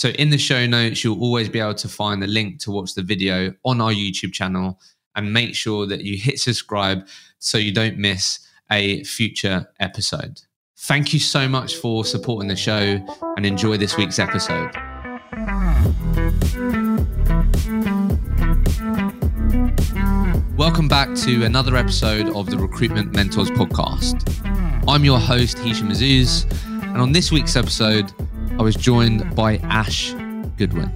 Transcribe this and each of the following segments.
So, in the show notes, you'll always be able to find the link to watch the video on our YouTube channel and make sure that you hit subscribe so you don't miss a future episode. Thank you so much for supporting the show and enjoy this week's episode. Welcome back to another episode of the Recruitment Mentors podcast. I'm your host, Hishem Azzouz, and on this week's episode, I was joined by Ash Goodwin.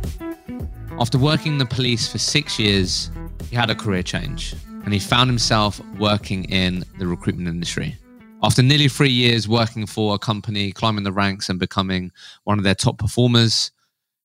After working in the police for six years, he had a career change and he found himself working in the recruitment industry. After nearly three years working for a company, climbing the ranks and becoming one of their top performers,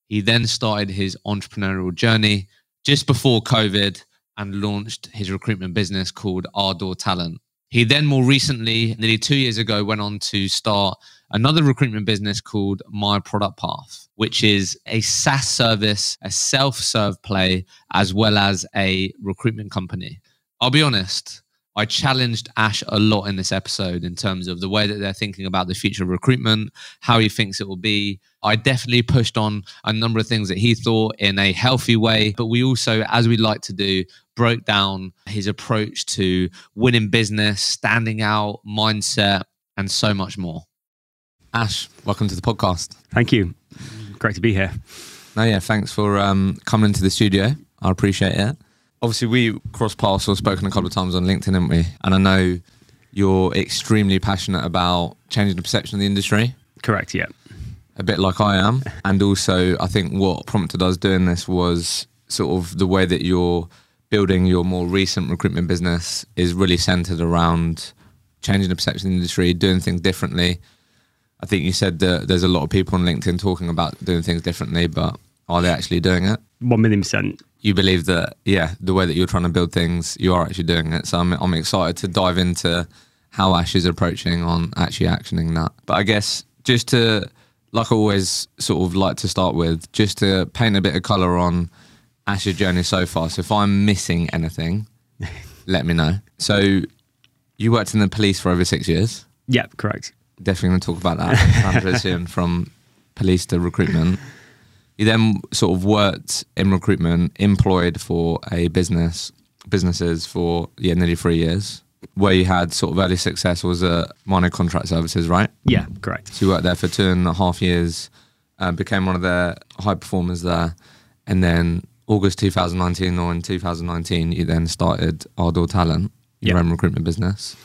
he then started his entrepreneurial journey just before COVID and launched his recruitment business called Ardor Talent. He then, more recently, nearly two years ago, went on to start another recruitment business called My Product Path, which is a SaaS service, a self serve play, as well as a recruitment company. I'll be honest, I challenged Ash a lot in this episode in terms of the way that they're thinking about the future of recruitment, how he thinks it will be. I definitely pushed on a number of things that he thought in a healthy way, but we also, as we like to do, broke down his approach to winning business, standing out, mindset, and so much more. Ash, welcome to the podcast. Thank you. Great to be here. No, yeah, thanks for um, coming into the studio. I appreciate it. Obviously, we crossed paths or spoken a couple of times on LinkedIn, haven't we? And I know you're extremely passionate about changing the perception of the industry. Correct, yeah. A bit like I am. And also, I think what prompted us doing this was sort of the way that you're building your more recent recruitment business is really centered around changing the perception of the industry, doing things differently I think you said that there's a lot of people on LinkedIn talking about doing things differently, but are they actually doing it? One million percent. You believe that, yeah, the way that you're trying to build things, you are actually doing it. So I'm, I'm excited to dive into how Ash is approaching on actually actioning that. But I guess just to, like I always sort of like to start with, just to paint a bit of color on Ash's journey so far. So if I'm missing anything, let me know. So you worked in the police for over six years. Yep, correct definitely going to talk about that transition from police to recruitment. You then sort of worked in recruitment, employed for a business, businesses for yeah nearly three years. Where you had sort of early success was at Minor Contract Services, right? Yeah, correct. So you worked there for two and a half years, uh, became one of their high performers there, and then August 2019 or in 2019, you then started Ardor Talent, your yep. own recruitment business.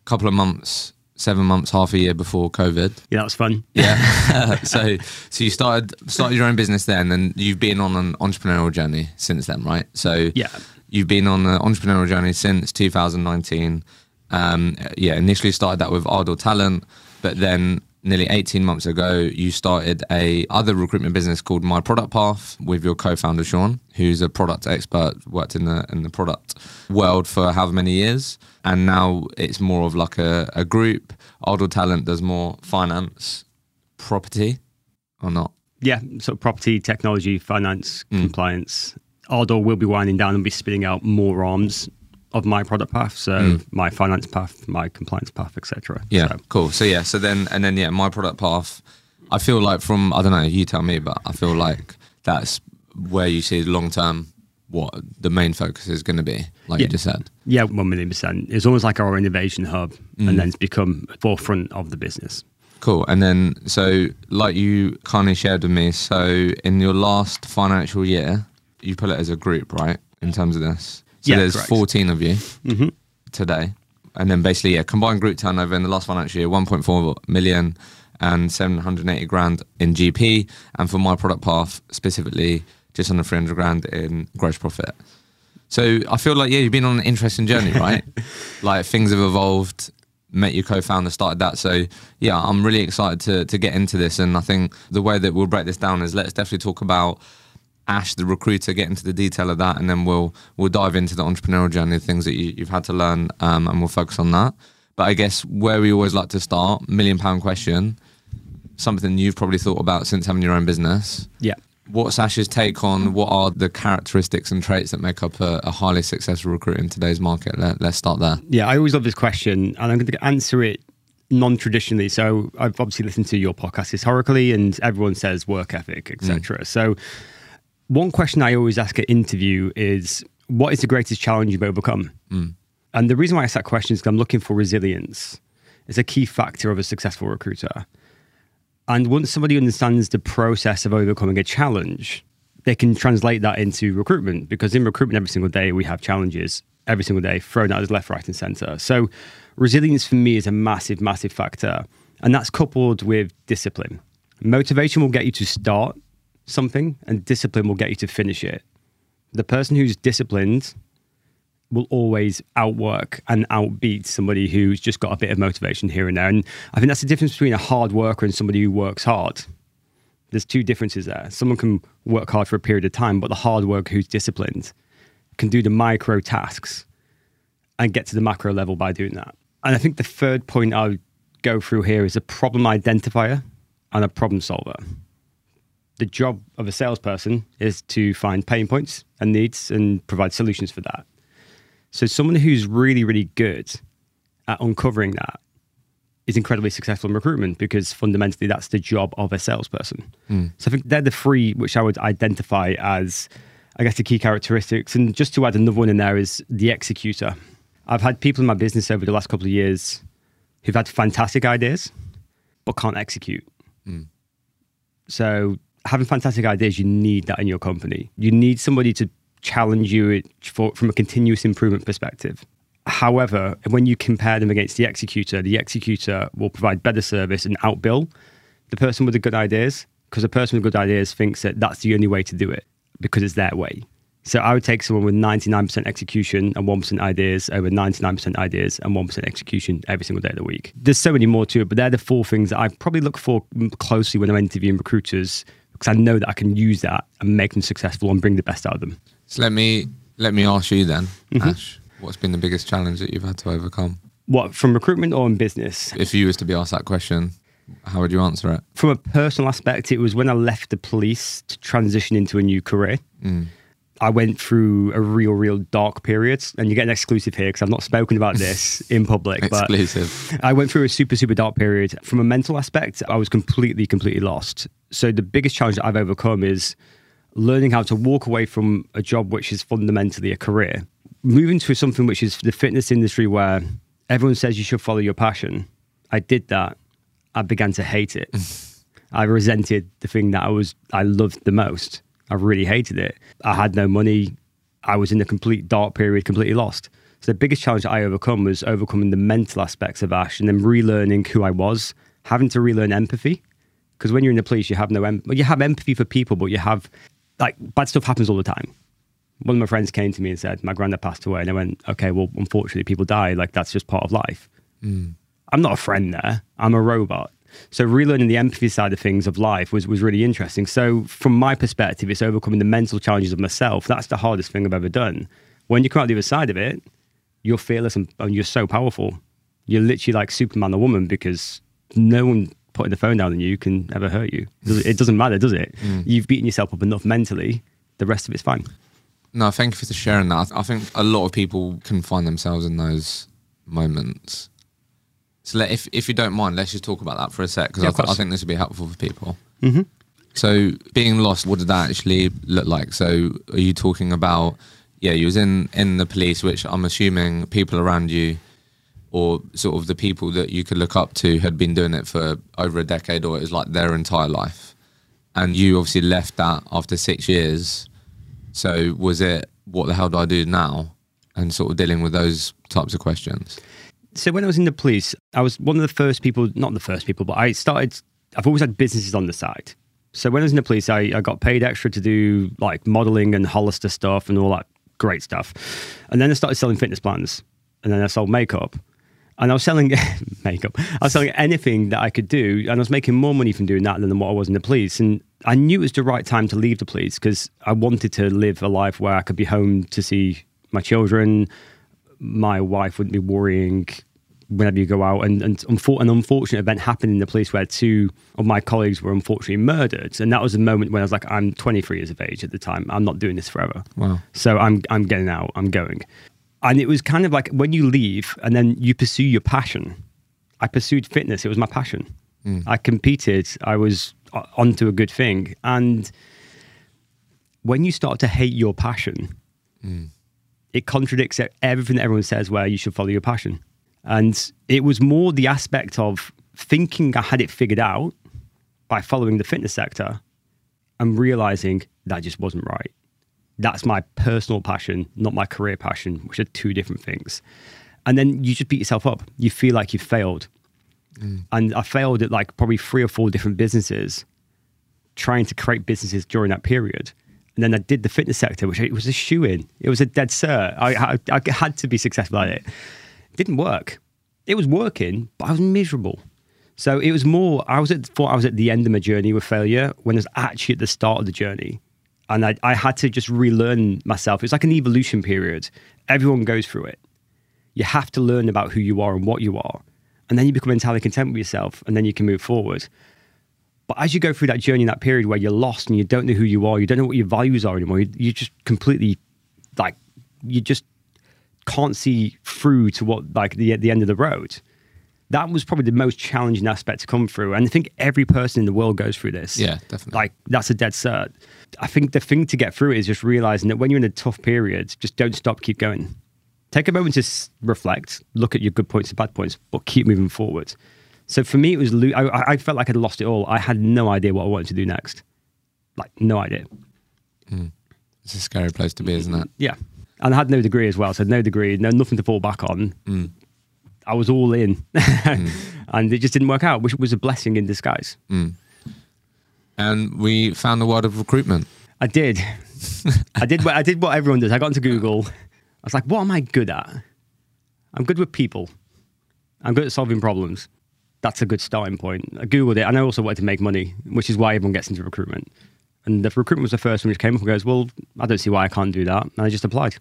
A couple of months seven months, half a year before COVID. Yeah, that was fun. Yeah. so so you started started your own business then, and you've been on an entrepreneurial journey since then, right? So yeah, you've been on an entrepreneurial journey since 2019. Um, yeah, initially started that with Ardor Talent, but then nearly 18 months ago, you started a other recruitment business called My Product Path with your co-founder Sean, who's a product expert, worked in the in the product world for however many years, and now it's more of like a, a group. Ardor Talent does more finance, property, or not? Yeah, so property, technology, finance, mm. compliance. Ardor will be winding down and be spinning out more arms of my product path. So mm. my finance path, my compliance path, etc. Yeah, so. cool. So yeah, so then and then yeah, my product path. I feel like from I don't know, you tell me, but I feel like that's where you see long term what the main focus is going to be, like yeah. you just said. Yeah, one million percent. It's almost like our innovation hub, mm. and then it's become forefront of the business. Cool. And then, so like you kindly shared with me, so in your last financial year, you put it as a group, right? In terms of this, so yeah, there's correct. 14 of you mm-hmm. today. And then basically, yeah, combined group turnover in the last financial year, 1.4 million and 780 grand in GP. And for my product path specifically, just under 300 grand in gross profit. So I feel like, yeah, you've been on an interesting journey, right? like things have evolved, met your co-founder, started that. So yeah, I'm really excited to, to get into this. And I think the way that we'll break this down is let's definitely talk about Ash, the recruiter, get into the detail of that, and then we'll we'll dive into the entrepreneurial journey, things that you, have had to learn, um, and we'll focus on that. But I guess where we always like to start, million pound question, something you've probably thought about since having your own business. Yeah. What's Ash's take on what are the characteristics and traits that make up a, a highly successful recruit in today's market? Let, let's start there. Yeah, I always love this question, and I'm going to answer it non-traditionally. So I've obviously listened to your podcast historically, and everyone says work ethic, etc. Mm. So one question I always ask at interview is, "What is the greatest challenge you've overcome?" Mm. And the reason why I ask that question is because I'm looking for resilience. It's a key factor of a successful recruiter. And once somebody understands the process of overcoming a challenge, they can translate that into recruitment because in recruitment every single day we have challenges every single day thrown at us left, right, and center. So resilience for me is a massive, massive factor. And that's coupled with discipline. Motivation will get you to start something, and discipline will get you to finish it. The person who's disciplined will always outwork and outbeat somebody who's just got a bit of motivation here and there. And I think that's the difference between a hard worker and somebody who works hard. There's two differences there. Someone can work hard for a period of time, but the hard worker who's disciplined can do the micro tasks and get to the macro level by doing that. And I think the third point I would go through here is a problem identifier and a problem solver. The job of a salesperson is to find pain points and needs and provide solutions for that. So, someone who's really, really good at uncovering that is incredibly successful in recruitment because fundamentally that's the job of a salesperson. Mm. So, I think they're the three which I would identify as, I guess, the key characteristics. And just to add another one in there is the executor. I've had people in my business over the last couple of years who've had fantastic ideas but can't execute. Mm. So having fantastic ideas, you need that in your company. You need somebody to challenge you for, from a continuous improvement perspective. However, when you compare them against the executor, the executor will provide better service and outbill the person with the good ideas because the person with good ideas thinks that that's the only way to do it because it's their way. So I would take someone with 99% execution and 1% ideas over 99% ideas and 1% execution every single day of the week. There's so many more to it, but they're the four things that I probably look for closely when I'm interviewing recruiters because I know that I can use that and make them successful and bring the best out of them. So let me let me ask you then, mm-hmm. Ash, what's been the biggest challenge that you've had to overcome? What from recruitment or in business? If you was to be asked that question, how would you answer it? From a personal aspect, it was when I left the police to transition into a new career. Mm. I went through a real, real dark period, and you get an exclusive here because I've not spoken about this in public. exclusive. But I went through a super, super dark period. From a mental aspect, I was completely, completely lost. So the biggest challenge that I've overcome is learning how to walk away from a job which is fundamentally a career, moving to something which is the fitness industry where everyone says you should follow your passion. I did that. I began to hate it. Mm. I resented the thing that I was I loved the most. I really hated it. I had no money. I was in a complete dark period, completely lost. So the biggest challenge I overcome was overcoming the mental aspects of Ash and then relearning who I was, having to relearn empathy. Because when you're in the police, you have no em- well, you have empathy for people, but you have like bad stuff happens all the time. One of my friends came to me and said, My granddad passed away. And I went, Okay, well, unfortunately, people die. Like, that's just part of life. Mm. I'm not a friend there. I'm a robot. So relearning the empathy side of things of life was, was really interesting. So from my perspective, it's overcoming the mental challenges of myself. That's the hardest thing I've ever done. When you come out the other side of it, you're fearless and, and you're so powerful. You're literally like Superman or woman because no one putting the phone down on you can ever hurt you. It doesn't matter, does it? Mm. You've beaten yourself up enough mentally. The rest of it's fine. No, thank you for sharing that. I think a lot of people can find themselves in those moments so let, if if you don't mind, let's just talk about that for a sec because yeah, I, th- I, think this would be helpful for people. Mm-hmm. So being lost, what did that actually look like? So are you talking about? Yeah, you was in in the police, which I'm assuming people around you, or sort of the people that you could look up to, had been doing it for over a decade, or it was like their entire life, and you obviously left that after six years. So was it what the hell do I do now? And sort of dealing with those types of questions. So when I was in the police, I was one of the first people, not the first people, but I started, I've always had businesses on the side. So when I was in the police, I, I got paid extra to do like modeling and Hollister stuff and all that great stuff. And then I started selling fitness plans and then I sold makeup. And I was selling makeup. I was selling anything that I could do, and I was making more money from doing that than what I was in the police. And I knew it was the right time to leave the police because I wanted to live a life where I could be home to see my children. My wife wouldn't be worrying whenever you go out. And, and an unfortunate event happened in the place where two of my colleagues were unfortunately murdered. And that was a moment when I was like, I'm 23 years of age at the time. I'm not doing this forever. Wow. So I'm, I'm getting out. I'm going. And it was kind of like when you leave and then you pursue your passion. I pursued fitness. It was my passion. Hmm. I competed. I was uh, onto a good thing. And when you start to hate your passion, hmm. it contradicts everything that everyone says where you should follow your passion. And it was more the aspect of thinking I had it figured out by following the fitness sector and realizing that just wasn't right. That's my personal passion, not my career passion, which are two different things. And then you just beat yourself up. You feel like you failed. Mm. And I failed at like probably three or four different businesses trying to create businesses during that period. And then I did the fitness sector, which it was a shoe in. It was a dead cert. I, I, I had to be successful at it. Didn't work. It was working, but I was miserable. So it was more. I was at thought I was at the end of my journey with failure when I was actually at the start of the journey, and I, I had to just relearn myself. It's like an evolution period. Everyone goes through it. You have to learn about who you are and what you are, and then you become entirely content with yourself, and then you can move forward. But as you go through that journey, that period where you're lost and you don't know who you are, you don't know what your values are anymore, you, you just completely like you just can't see through to what like the the end of the road. That was probably the most challenging aspect to come through, and I think every person in the world goes through this. Yeah, definitely. Like that's a dead cert. I think the thing to get through is just realizing that when you're in a tough period, just don't stop, keep going. Take a moment to s- reflect, look at your good points and bad points, but keep moving forward. So for me, it was lo- I, I felt like I'd lost it all. I had no idea what I wanted to do next, like no idea. Mm. It's a scary place to be, isn't it? Yeah, and I had no degree as well, so no degree, no nothing to fall back on. Mm. I was all in, mm. and it just didn't work out, which was a blessing in disguise. Mm. And we found the world of recruitment. I did. I did. What, I did what everyone does. I got into Google. I was like, "What am I good at? I'm good with people. I'm good at solving problems. That's a good starting point." I googled it, and I also wanted to make money, which is why everyone gets into recruitment. And the recruitment was the first one which came up and goes, "Well, I don't see why I can't do that." And I just applied.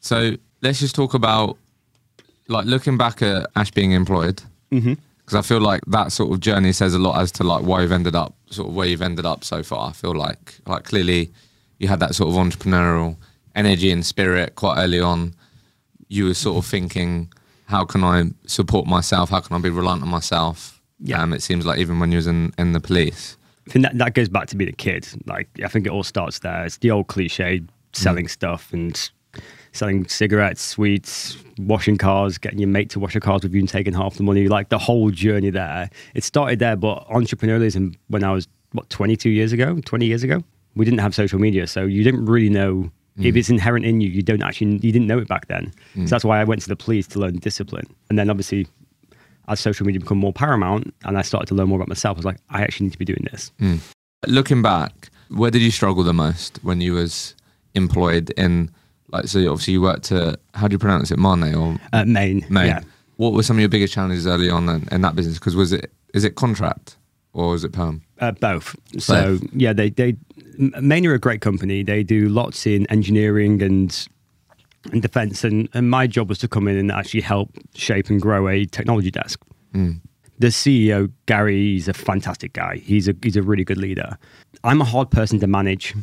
So let's just talk about like looking back at Ash being employed. Because I feel like that sort of journey says a lot as to like why you've ended up sort of where you've ended up so far. I feel like like clearly you had that sort of entrepreneurial energy and spirit quite early on. You were sort of thinking, how can I support myself? How can I be reliant on myself? Yeah. Um, it seems like even when you was in, in the police. I think that, that goes back to being a kid. Like I think it all starts there. It's the old cliche selling mm. stuff and selling cigarettes, sweets, washing cars, getting your mate to wash your cars with you and taking half the money. Like the whole journey there. It started there, but entrepreneurialism when I was what 22 years ago, 20 years ago, we didn't have social media, so you didn't really know if mm. it's inherent in you. You don't actually you didn't know it back then. So mm. that's why I went to the police to learn discipline, and then obviously as social media become more paramount and I started to learn more about myself, I was like, I actually need to be doing this. Looking back, where did you struggle the most when you was employed in like so obviously you worked at how do you pronounce it Marne or Uh, Mane. Mane? Yeah. What were some of your biggest challenges early on in, in that business? Because was it is it contract or was it perm? Uh, both. So yeah, they they Mane are a great company. They do lots in engineering and and defense, and, and my job was to come in and actually help shape and grow a technology desk. Mm. The CEO Gary, he's a fantastic guy. He's a he's a really good leader. I'm a hard person to manage.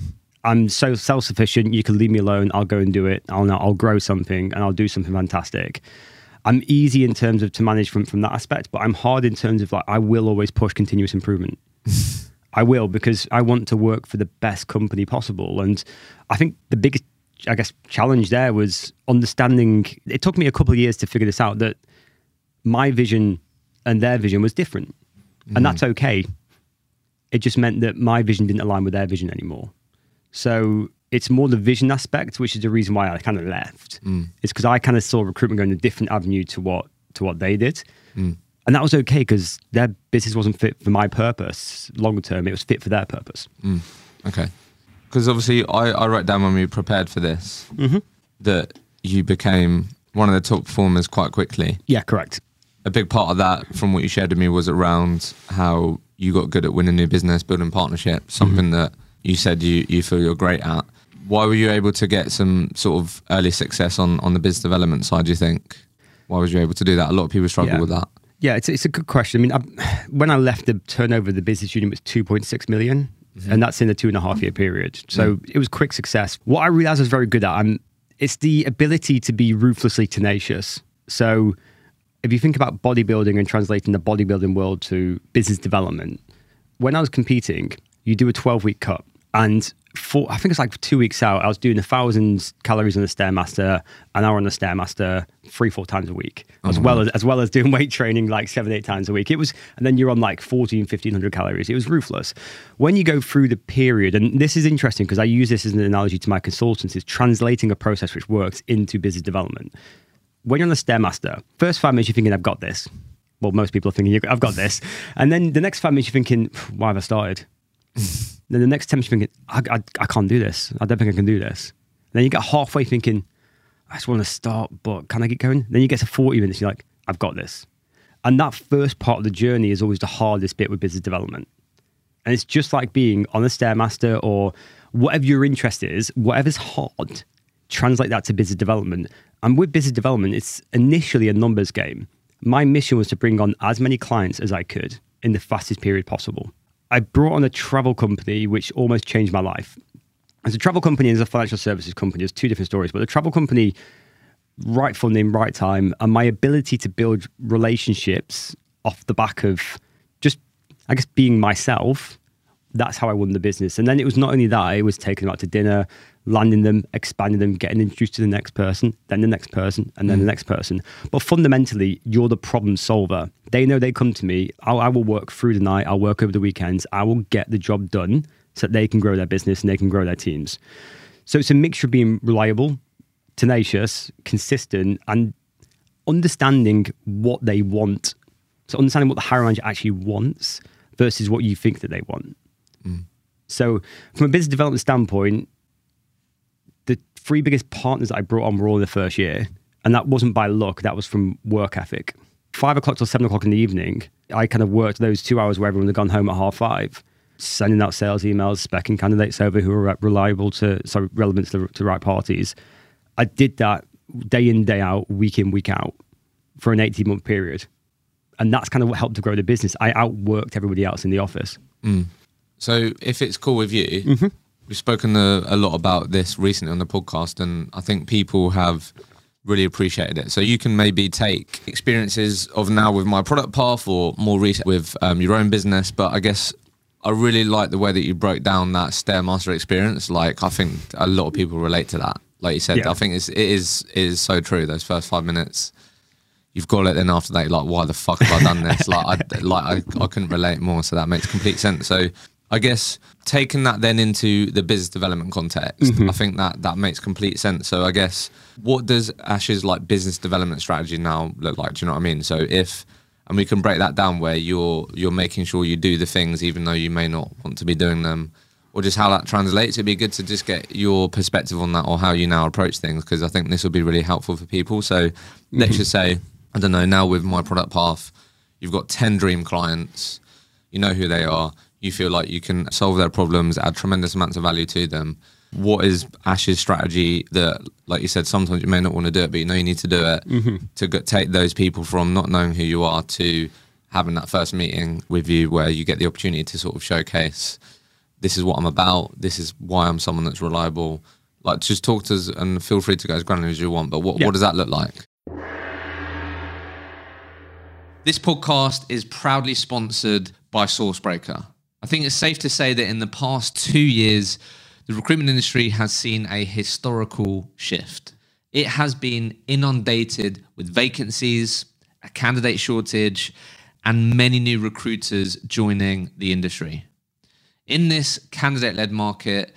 I'm so self sufficient. You can leave me alone. I'll go and do it. I'll I'll grow something and I'll do something fantastic. I'm easy in terms of to manage from from that aspect, but I'm hard in terms of like I will always push continuous improvement. I will because I want to work for the best company possible. And I think the biggest, I guess, challenge there was understanding. It took me a couple of years to figure this out that my vision and their vision was different, and that's mm. okay. It just meant that my vision didn't align with their vision anymore. So it's more the vision aspect, which is the reason why I kind of left. Mm. It's because I kind of saw recruitment going a different avenue to what to what they did, mm. and that was okay because their business wasn't fit for my purpose long term. It was fit for their purpose. Okay. Because obviously, I, I wrote down when we prepared for this mm-hmm. that you became one of the top performers quite quickly. Yeah, correct. A big part of that, from what you shared with me, was around how you got good at winning new business, building partnerships, mm-hmm. something that you said you, you feel you're great at. Why were you able to get some sort of early success on, on the business development side, do you think? Why was you able to do that? A lot of people struggle Yeah. with that. Yeah, it's, it's a good question. I mean, I, when I left, the turnover of the business unit was 2.6 million, and that's in a two and a half year period. So mm. it was quick success. What I realized I was very good at, I'm, it's the ability to be ruthlessly tenacious. So if you think about bodybuilding and translating the bodybuilding world to business development, when I was competing, you do a 12 week cut. And for, I think it's like two weeks out, I was doing a thousand calories on the Stairmaster, an hour on the Stairmaster, three, four times a week, as oh, well as, as well as doing weight training like seven, eight times a week. It was, and then you're on like 14, 1500 calories. It was ruthless. When you go through the period, and this is interesting because I use this as an analogy to my consultants, is translating a process which works into business development when you're on the Stairmaster, first five minutes you're thinking, I've got this. Well, most people are thinking, I've got this. And then the next five minutes you're thinking, why have I started? Then the next 10 minutes you're thinking, I, I, I can't do this. I don't think I can do this. then you get halfway thinking, I just want to start, but can I get going? Then you get to 40 minutes, you're like, I've got this. And that first part of the journey is always the hardest bit with business development. And it's just like being on a Stairmaster or whatever your interest is, whatever's hard, translate that to business development. And with business development, it's initially a numbers game. My mission was to bring on as many clients as I could in the fastest period possible. I brought on a travel company, which almost changed my life. As a travel company and as a financial services company, there's two different stories. But the travel company, right funding, right time, and my ability to build relationships off the back of just, I guess, being myself. That's how I won the business. And then it was not only that, it was taking out to dinner, landing them, expanding them, getting introduced to the next person, then the next person, and then the mm. next person. But fundamentally, you're the problem solver. They know they come to me. I'll, I will work through the night. I'll work over the weekends. I will get the job done so that they can grow their business and they can grow their teams. So it's a mixture of being reliable, tenacious, consistent, and understanding what they want. So understanding what the hiring manager actually wants versus what you think that they want. Mm. So from a business development standpoint, three biggest partners that I brought on were all in the first year. And that wasn't by luck, that was from work ethic. Five o'clock till seven o'clock in the evening, I kind of worked those two hours where everyone had gone home at half five, sending out sales emails, specking candidates over who were reliable to, sorry, relevant to the, to the right parties. I did that day in, day out, week in, week out for an 18 month period. And that's kind of what helped to grow the business. I outworked everybody else in the office. So, if it's cool with you, Mm-hmm. We've spoken a, a lot about this recently on the podcast, and I think people have really appreciated it. So, you can maybe take experiences of now with my product path or more recent with um, your own business. But I guess I really like the way that you broke down that Stairmaster experience. Like, I think a lot of people relate to that. Like you said, Yeah. I think it's, it is it is so true. Those first five minutes you've got it. Then after that, you're like, why the fuck have I done this? like, I, like I, I couldn't relate more. So that makes complete sense. So I guess taking that then into the business development context, mm-hmm. I think that that makes complete sense. So I guess what does Ash's like business development strategy now look like? Do you know what I mean? So if and we can break that down where you're you're making sure you do the things even though you may not want to be doing them or just how that translates it'd be good to just get your perspective on that or how you now approach things because i think this will be really helpful for people so let's just say i don't know now with my product path you've got 10 dream clients you know who they are you feel like you can solve their problems add tremendous amounts of value to them what is ash's strategy that like you said sometimes you may not want to do it but you know you need to do it mm-hmm. to get, take those people from not knowing who you are to having that first meeting with you where you get the opportunity to sort of showcase this is what I'm about. This is why I'm someone that's reliable. Like, just talk to us and feel free to go as granular as you want. But what, Yeah. what does that look like? This podcast is proudly sponsored by Sourcebreaker. I think it's safe to say that in the past two years, the recruitment industry has seen a historical shift. It has been inundated with vacancies, a candidate shortage, and many new recruiters joining the industry. In this candidate led market,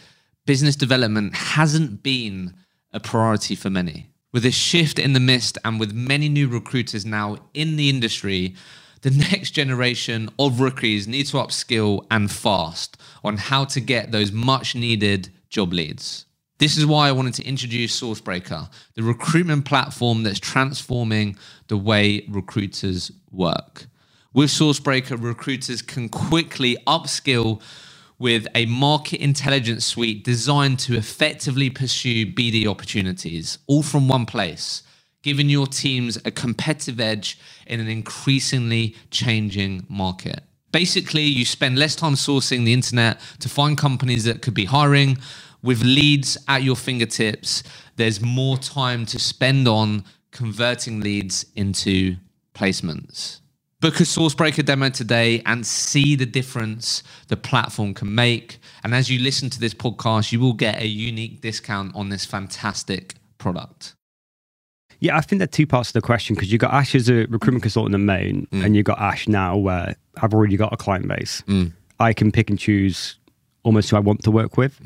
business development hasn't been a priority for many. With a shift in the mist and with many new recruiters now in the industry, the next generation of rookies need to upskill and fast on how to get those much needed job leads. This is why I wanted to introduce Sourcebreaker, the recruitment platform that's transforming the way recruiters work. With Sourcebreaker, recruiters can quickly upskill with a market intelligence suite designed to effectively pursue BD opportunities, all from one place, giving your teams a competitive edge in an increasingly changing market. Basically, you spend less time sourcing the internet to find companies that could be hiring. With leads at your fingertips, there's more time to spend on converting leads into placements. Book a Sourcebreaker demo today and see the difference the platform can make. And as you listen to this podcast, you will get a unique discount on this fantastic product. Yeah, I think there are two parts to the question because you've got Ash as a recruitment consultant in Mane, Mm. and you've got Ash now where I've already got a client base. I can pick and choose almost who I want to work with.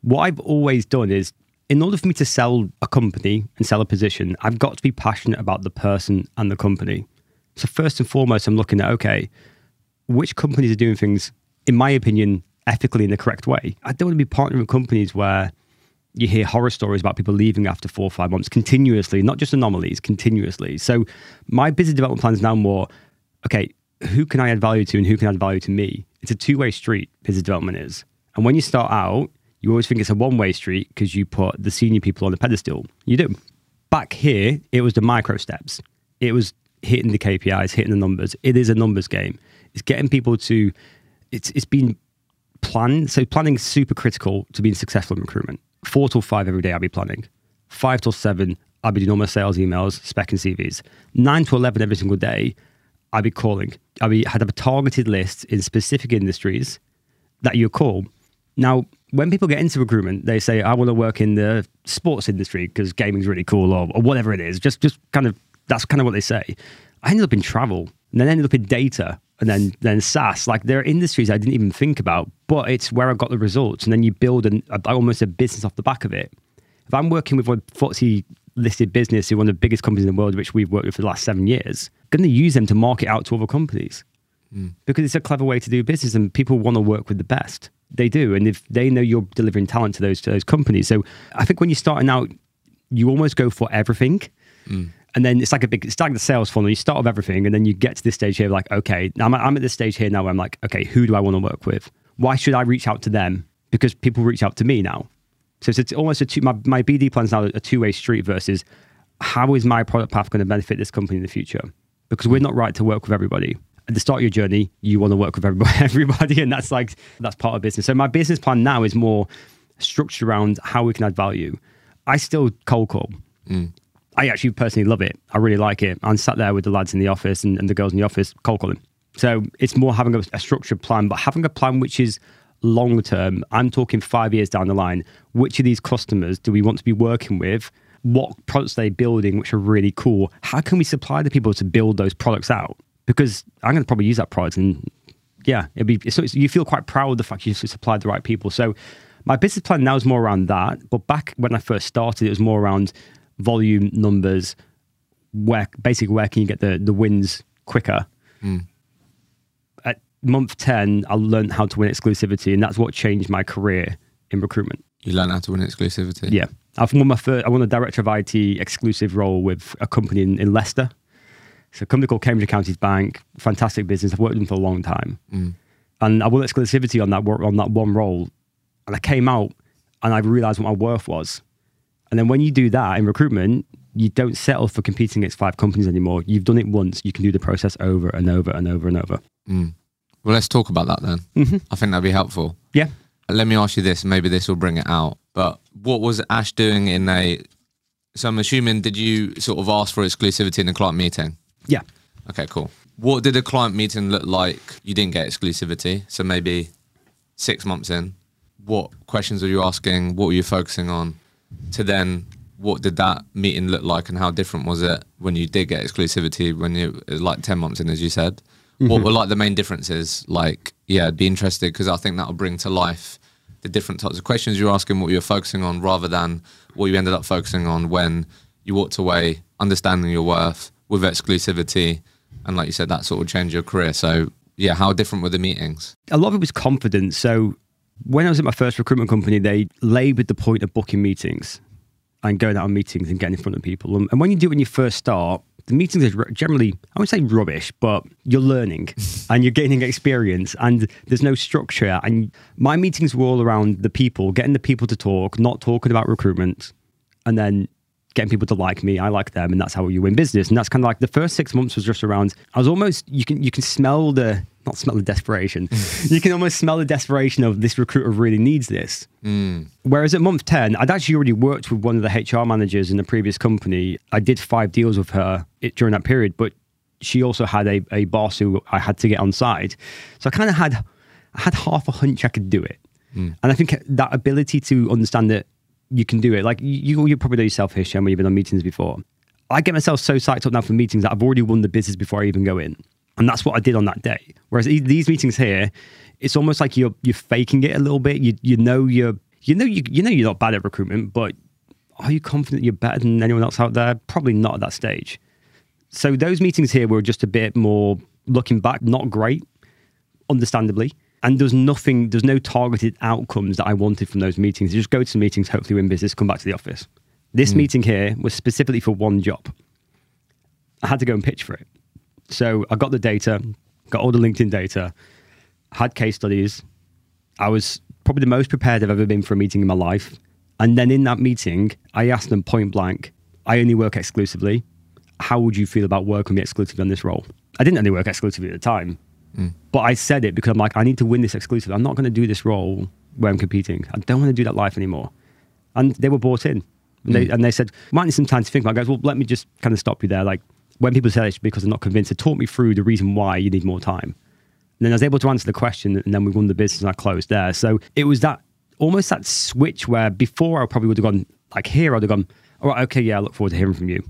What I've always done is, in order for me to sell a company and sell a position, I've got to be passionate about the person and the company. So, first and foremost, I'm looking at okay, which companies are doing things, in my opinion, ethically in the correct way. I don't want to be partnering with companies where you hear horror stories about people leaving after four or five months continuously, not just anomalies, continuously. So my business development plan is now more, okay, who can I add value to and who can add value to me? It's a two-way street, business development is. And when you start out, you always think it's a one-way street because you put the senior people on the pedestal. You do. Back here, it was the micro steps. It was hitting the KPIs, hitting the numbers. It is a numbers game. It's getting people to it's it's been planned. So planning is super critical to being successful in recruitment. Four till five every day, I'll be planning. Five till seven, I'll be doing all my sales emails, spec and CVs. Nine to eleven every single day, I'll be calling. I'll be had a targeted list in specific industries that you call. Now, when people get into recruitment, they say, "I want to work in the sports industry because gaming's really cool," or, or whatever it is. Just, just kind of that's kind of what they say. I ended up in travel, and then ended up in data, and then then SaaS. Like there are industries I didn't even think about, but it's where I got the results. And then you build an, a, almost a business off the back of it. If I'm working with a FTSE listed business, who one of the biggest companies in the world, which we've worked with for the last seven years, going to use them to market out to other companies hmm. because it's a clever way to do business, and people want to work with the best. They do, and if they know you're delivering talent to those to those companies, so I think when you're starting out, you almost go for everything. Hmm. And then it's like a big, it's like the sales funnel. You start with everything, and then you get to this stage here, like, okay, I'm, I'm at this stage here now where I'm like, okay, who do I want to work with? Why should I reach out to them? Because people reach out to me now. So it's, it's almost a two, my, my BD plan is now a two way street versus how is my product path going to benefit this company in the future? Because we're not right to work with everybody. At the start of your journey, you want to work with everybody, everybody, and that's like that's part of business. So my business plan now is more structured around how we can add value. I still cold call. Mm. I actually personally love it. I really like it. I'm sat there with the lads in the office and, and the girls in the office cold calling. So it's more having a, a structured plan, but having a plan which is long term. I'm talking five years down the line. Which of these customers do we want to be working with? What products are they building which are really cool? How can we supply the people to build those products out? Because I'm going to probably use that product and yeah, it'd be you feel quite proud of the fact you supplied the right people. So my business plan now is more around that. But back when I first started, it was more around volume numbers. Where basically where can you get the the wins quicker? Hmm. At month ten, I learned how to win exclusivity, and that's what changed my career in recruitment. You learn how to win exclusivity. Yeah, I've won my first. I won a director of IT exclusive role with a company in, in Leicester. It's a company called Cambridge Counties Bank. Fantastic business. I've worked with them for a long time, hmm. and I won exclusivity on that on that one role. And I came out and I realized what my worth was. And then when you do that in recruitment, you don't settle for competing against five companies anymore. You've done it once. You can do the process over and over and over and over. Well, let's talk about that then. Mm-hmm. I think that'd be helpful. Yeah. Let me ask you this. Maybe this will bring it out. But what was Ash doing in a? So I'm assuming did you sort of ask for exclusivity in the client meeting? Yeah. Okay, cool. What did a client meeting look like? You didn't get exclusivity, so maybe six months in. What questions were you asking? What were you focusing on? To then, what did that meeting look like, and how different was it when you did get exclusivity? When you like ten months in, as you said, what mm-hmm. were like the main differences? Like, yeah, I'd be interested because I think that'll bring to life the different types of questions you're asking, what you're focusing on, rather than what you ended up focusing on when you walked away, understanding your worth with exclusivity, and like you said, that sort of changed your career. So, yeah, how different were the meetings? a lot of it was confidence. So when I was at my first recruitment company, they laboured the point of booking meetings and going out on meetings and getting in front of people. And, and when you do it when you first start, the meetings are generally, I wouldn't say rubbish, but you're learning and you're gaining experience and there's no structure. And my meetings were all around the people, getting the people to talk, not talking about recruitment, and then getting people to like me. I like them, and that's how you win business. And that's kind of like the first six months was just around. I was almost you can you can smell the not smell the desperation. you can almost smell the desperation of this recruiter really needs this. Mm. Whereas at month 10, I'd actually already worked with one of the HR managers in the previous company. I did five deals with her during that period, but she also had a, a boss who I had to get on side. So I kind of had I had half a hunch I could do it. Mm. And I think that ability to understand that you can do it, like you, you probably know yourself, Hishem, when you've been on meetings before. I get myself so psyched up now for meetings that I've already won the business before I even go in. And that's what I did on that day. Whereas these meetings here, it's almost like you're you're faking it a little bit. You you know you're you know you you know you're not bad at recruitment, but are you confident you're better than anyone else out there? Probably not at that stage. So those meetings here were just a bit more looking back, not great, understandably. And there's nothing, there's no targeted outcomes that I wanted from those meetings. You just go to meetings, hopefully win business, come back to the office. This mm. meeting here was specifically for one job. I had to go and pitch for it. So I got the data, got all the LinkedIn data, had case studies. I was probably the most prepared I've ever been for a meeting in my life. And then in that meeting, I asked them point blank, I only work exclusively. How would you feel about working exclusively on this role? I didn't only work exclusively at the time, mm. but I said it because I'm like, I need to win this exclusively. I'm not going to do this role where I'm competing. I don't want to do that life anymore. And they were bought in. And, mm. they, and they said, might need some time to think about it. I goes, well, let me just kind of stop you there. Like, when people say it's because they're not convinced, it taught me through the reason why you need more time. And then I was able to answer the question, and then we won the business and I closed there. So it was that almost that switch where before I probably would have gone like here, I'd have gone, all right, okay, yeah, I look forward to hearing from you.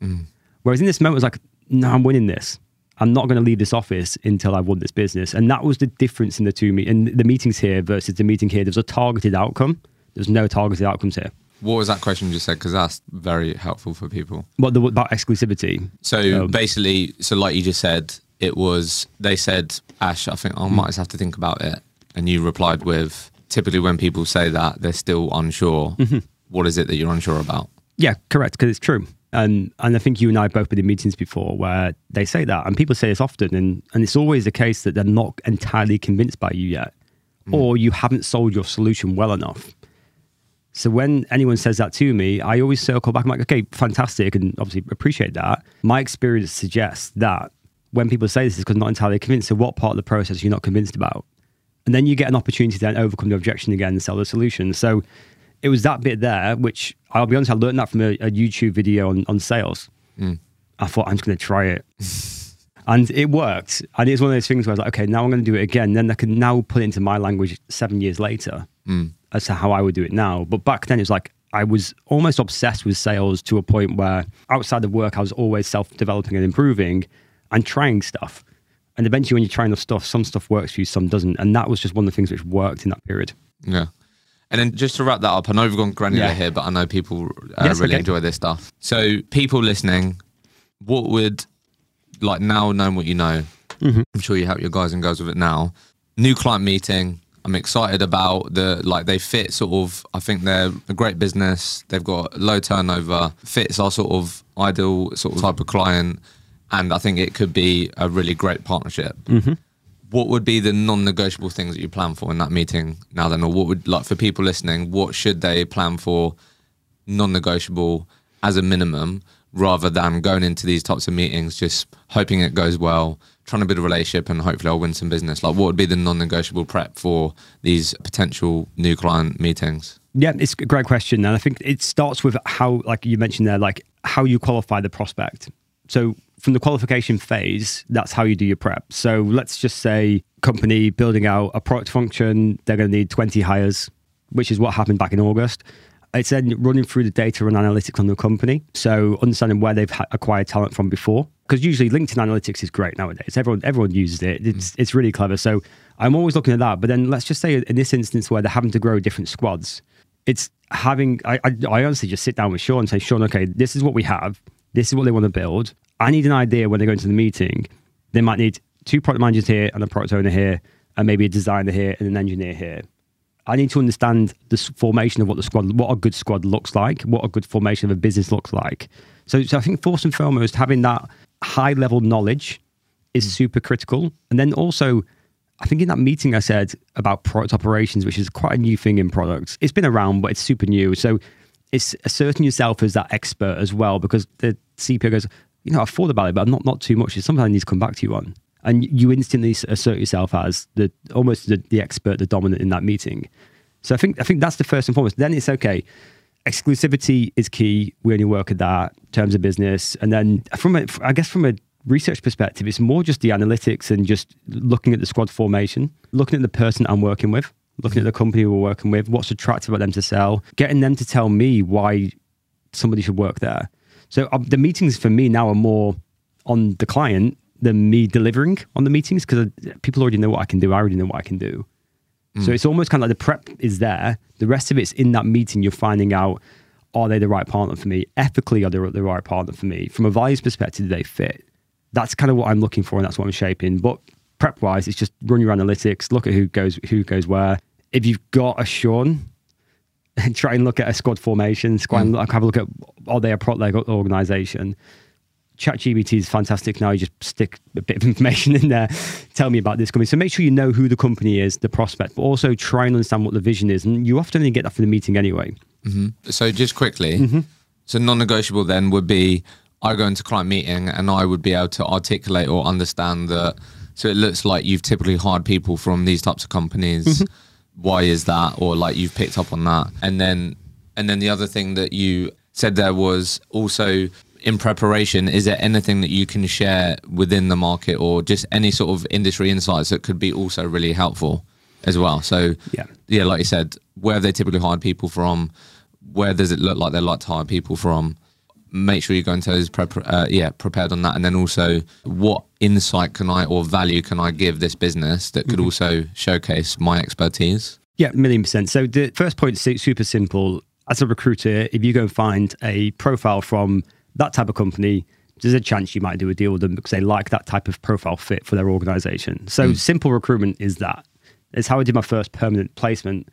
Mm. Whereas in this moment, it was like, no, I'm winning this. I'm not going to leave this office until I've won this business. And that was the difference in the two me- in the meetings here versus the meeting here. There's a targeted outcome. There's no targeted outcomes here. What was that question you just said? Because that's very helpful for people. What the, about exclusivity? So um, basically, so like you just said, it was they said, Ash, I think I might have to think about it, and you replied with, typically when people say that, they're still unsure. Mm-hmm. What is it that you're unsure about? Yeah, correct. Because it's true. And and I think you and I both been in meetings before where they say that, and people say this often, and and it's always the case that they're not entirely convinced by you yet, mm. or you haven't sold your solution well enough. So when anyone says that to me, I always circle back. I'm like, okay, fantastic, and obviously appreciate that. My experience suggests that when people say this is because not entirely convinced. So what part of the process you're not convinced about, and then you get an opportunity to then overcome the objection again and sell the solution. So it was that bit there, which I'll be honest, I learned that from a, a YouTube video on on sales. Mm. I thought I'm just going to try it. and it worked. And it's one of those things where I was like, okay, now I'm going to do it again. Then I can now put it into my language seven years later. Mm as to how I would do it now. But back then, it was like I was almost obsessed with sales to a point where outside of work, I was always self developing and improving and trying stuff. And eventually, when you're trying enough stuff, some stuff works for you, some doesn't. And that was just one of the things which worked in that period. Yeah. And then just to wrap that up, I know we've gone granular yeah. here, but I know people uh, yes, really okay. enjoy this stuff. So, people listening, what would, like now knowing what you know, mm-hmm. I'm sure you help your guys and girls with it now. New client meeting, I'm excited about the like they fit sort of. I think they're a great business. They've got low turnover. Fits our sort of ideal sort of type of client, and I think it could be a really great partnership. Mm-hmm. What would be the non-negotiable things that you plan for in that meeting now? Then, or what would like for people listening? What should they plan for non-negotiable as a minimum, rather than going into these types of meetings just hoping it goes well, trying to build a relationship and hopefully I'll win some business? Like, what would be the non-negotiable prep for these potential new client meetings? Yeah, it's a great question, and I think it starts with how, like you mentioned there, like how you qualify the prospect. So from the qualification phase, that's how you do your prep. So let's just say company building out a product function, they're going to need 20 hires, which is what happened back in August. It's then running through the data and analytics on the company. So understanding where they've acquired talent from before. Because usually LinkedIn analytics is great nowadays. Everyone everyone uses it. It's mm. it's really clever. So I'm always looking at that. But then let's just say in this instance where they're having to grow different squads, it's having I, I, I honestly just sit down with Sean and say, Sean, okay, this is what we have. This is what they want to build. I need an idea when they go into the meeting. They might need two product managers here and a product owner here, and maybe a designer here and an engineer here I need to understand the formation of what the squad, what a good squad looks like, what a good formation of a business looks like. So, so I think first and foremost, having that high level knowledge is mm. super critical. And then also, I think in that meeting I said about product operations, which is quite a new thing in products. It's been around, but it's super new. So it's asserting yourself as that expert as well, because the CPO goes, you know, I've thought about it, but not not too much. It's something I need to come back to you on. And you instantly assert yourself as the almost the, the expert, the dominant in that meeting. So I think I think that's the first and foremost. Then it's okay. Exclusivity is key. We only work at that terms of business, and then from a, I guess from a research perspective, it's more just the analytics and just looking at the squad formation, looking at the person I'm working with, looking at the company we're working with, what's attractive about them to sell, getting them to tell me why somebody should work there. So um, the meetings for me now are more on the client than me delivering on the meetings because people already know what I can do. I already know what I can do. Mm. So it's almost kind of like the prep is there. The rest of it's in that meeting. You're finding out are they the right partner for me? Ethically, are they the right partner for me? From a values perspective, do they fit? That's kind of what I'm looking for, and that's what I'm shaping. But prep wise, it's just run your analytics, look at who goes who goes where. If you've got a Sean, try and look at a squad formation. Try and mm. have a look at are they a prop leg organization? ChatGPT is fantastic now. You just stick a bit of information in there, tell me about this company. So make sure you know who the company is, the prospect, but also try and understand what the vision is. And you often only get that from the meeting anyway. Mm-hmm. So just quickly, mm-hmm. so non-negotiable then would be I go into client meeting and I would be able to articulate or understand that. So it looks like you've typically hired people from these types of companies. Mm-hmm. Why is that? Or like you've picked up on that, and then and then the other thing that you said there was also in preparation, is there anything that you can share within the market or just any sort of industry insights that could be also really helpful as well? So, yeah, yeah like you said, where they typically hire people from, where does it look like they like to hire people from? Make sure you go into those prep, uh, yeah, prepared on that, and then also what insight can I or value can I give this business that could mm-hmm. also showcase my expertise? Yeah, million percent. So the first point is super simple. As a recruiter, if you go and find a profile from that type of company, there's a chance you might do a deal with them because they like that type of profile fit for their organization. So mm. simple recruitment is that. It's how I did my first permanent placement.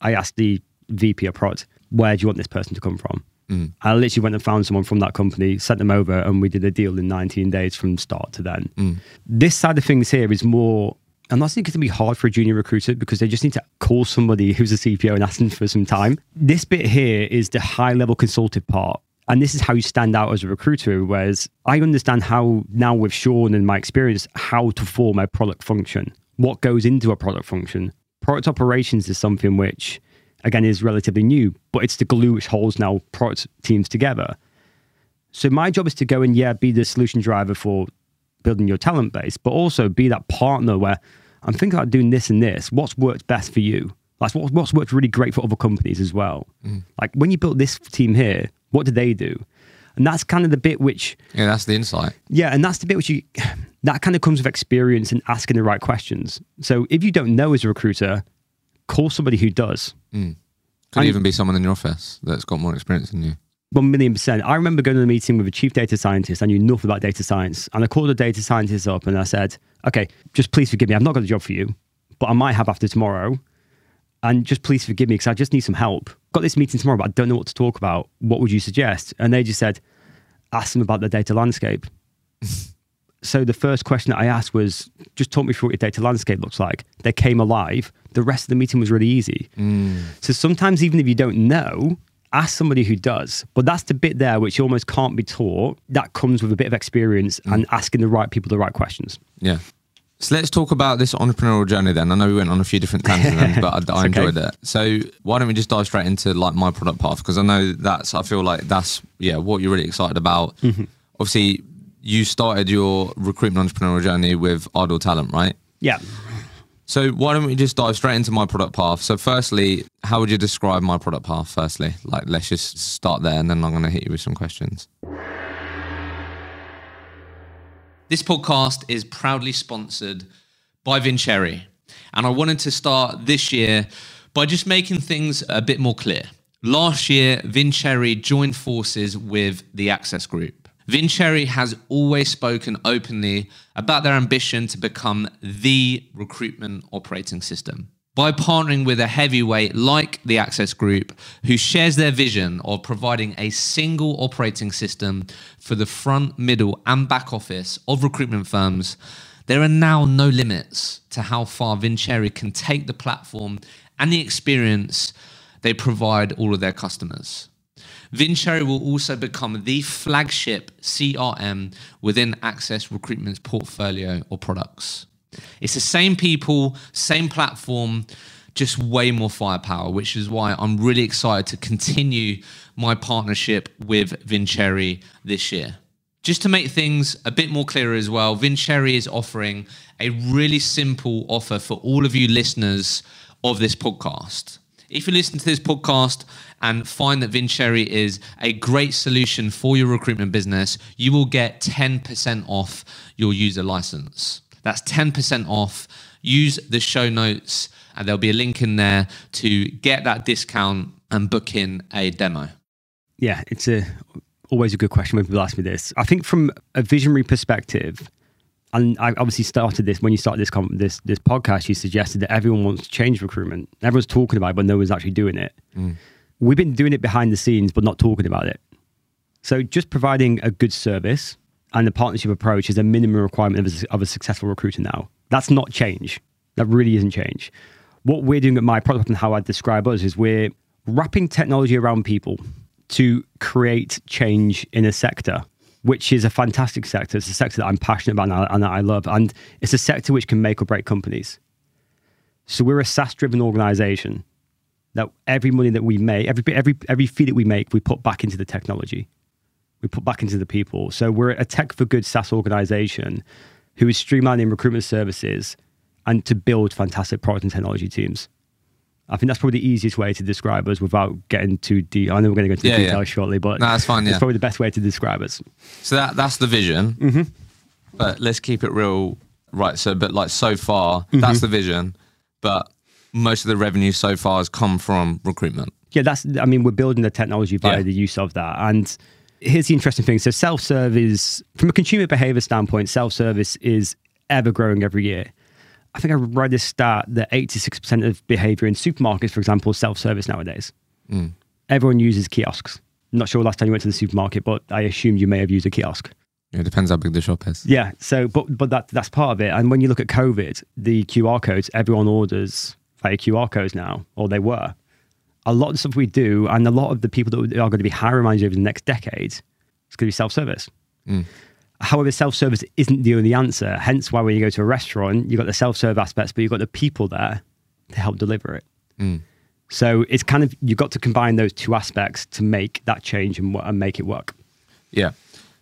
I asked the VP of product, where do you want this person to come from? Mm. I literally went and found someone from that company, sent them over, and we did a deal in 19 days from start to then. Mm. This side of things here is more and I'm not saying it's going to be hard for a junior recruiter because they just need to call somebody who's a CPO and ask them for some time. This bit here is the high level consultative part. And this is how you stand out as a recruiter. Whereas I understand how now with Sean and my experience, how to form a product function, what goes into a product function. Product operations is something which, again, is relatively new, but it's the glue which holds now product teams together. So my job is to go and, yeah, be the solution driver for building your talent base, but also be that partner where I'm thinking about doing this and this. What's worked best for you? Like what's worked really great for other companies as well. Mm. Like when you built this team here, what did they do? And that's kind of the bit which. Yeah, that's the insight. Yeah, and that's the bit which you. That kind of comes with experience and asking the right questions. So if you don't know as a recruiter, call somebody who does. Mm. Could and, even be someone in your office that's got more experience than you. One million percent. I remember going to a meeting with a chief data scientist. I knew nothing about data science. And I called the data scientist up and I said, okay, just please forgive me. I've not got a job for you, but I might have after tomorrow. And just please forgive me because I just need some help got this meeting tomorrow, but I don't know what to talk about. What would you suggest? And they just said, ask them about the data landscape. so the first question that I asked was, just talk me through what your data landscape looks like. They came alive. The rest of the meeting was really easy. Mm. So sometimes, even if you don't know, ask somebody who does. But that's the bit there which almost can't be taught. That comes with a bit of experience mm. and asking the right people the right questions. Yeah. So let's talk about this entrepreneurial journey then. I know we went on a few different tangents, but I, I enjoyed okay. it. So why don't we just dive straight into like my product path? Because I know that's I feel like that's yeah what you're really excited about. Mm-hmm. Obviously, you started your recruitment entrepreneurial journey with Idle Talent, right? Yeah. So why don't we just dive straight into my product path? So firstly, how would you describe my product path? Firstly, like let's just start there, and then I'm going to hit you with some questions. This podcast is proudly sponsored by Vincere. And I wanted to start this year by just making things a bit more clear. Last year, Vincere joined forces with the Access Group. Vincere has always spoken openly about their ambition to become the recruitment operating system. by partnering with a heavyweight like the Access Group, who shares their vision of providing a single operating system for the front, middle, and back office of recruitment firms, there are now no limits to how far Vincere can take the platform and the experience they provide all of their customers. Vincere will also become the flagship CRM within Access Recruitment's portfolio or products. It's the same people, same platform, just way more firepower, which is why I'm really excited to continue my partnership with Vincere this year. Just to make things a bit more clear as well, Vincere is offering a really simple offer for all of you listeners of this podcast. If you listen to this podcast and find that Vincere is a great solution for your recruitment business, you will get 10% off your user license. That's 10% off. Use the show notes, and there'll be a link in there to get that discount and book in a demo. Yeah, it's a always a good question when people ask me this. I think from a visionary perspective, and I obviously started this when you started this this this podcast. You suggested that everyone wants to change recruitment. Everyone's talking about it, but no one's actually doing it. Mm. We've been doing it behind the scenes, but not talking about it. So just providing a good service and the partnership approach is a minimum requirement of a, of a successful recruiter now. That's not change. That really isn't change. What we're doing at my product and how I describe us is we're wrapping technology around people to create change in a sector, which is a fantastic sector. It's a sector that I'm passionate about and and I love. And it's a sector which can make or break companies. So we're a SaaS driven organization that every money that we make, every, every, every fee that we make, we put back into the technology we put back into the people. So we're a tech for good SaaS organization who is streamlining recruitment services and to build fantastic product and technology teams. I think that's probably the easiest way to describe us without getting too deep. I know we're going to go into yeah, details yeah. shortly, but no, that's fine. It's probably the best way to describe us. So that that's the vision. Mm-hmm. But let's keep it real, right? So, but like so far, mm-hmm. that's the vision. But most of the revenue so far has come from recruitment. Yeah, that's. I mean, we're building the technology via yeah. the use of that, and here's the interesting thing. So self-service, from a consumer behavior standpoint, self-service is ever growing every year. I think I read this stat that 86% of behavior in supermarkets, for example, is self-service nowadays. Mm. Everyone uses kiosks. I'm not sure last time you went to the supermarket, but I assume you may have used a kiosk. Yeah, it depends how big the shop is. Yeah. So, but but that that's part of it. And when you look at COVID, the QR codes, everyone orders via QR codes now, or they were a lot of the stuff we do and a lot of the people that are going to be hiring managers over the next decade it's going to be self-service. Mm. However, self-service isn't the only answer. Hence why when you go to a restaurant, you've got the self-serve aspects, but you've got the people there to help deliver it. Mm. So it's kind of, you've got to combine those two aspects to make that change and, and make it work. Yeah.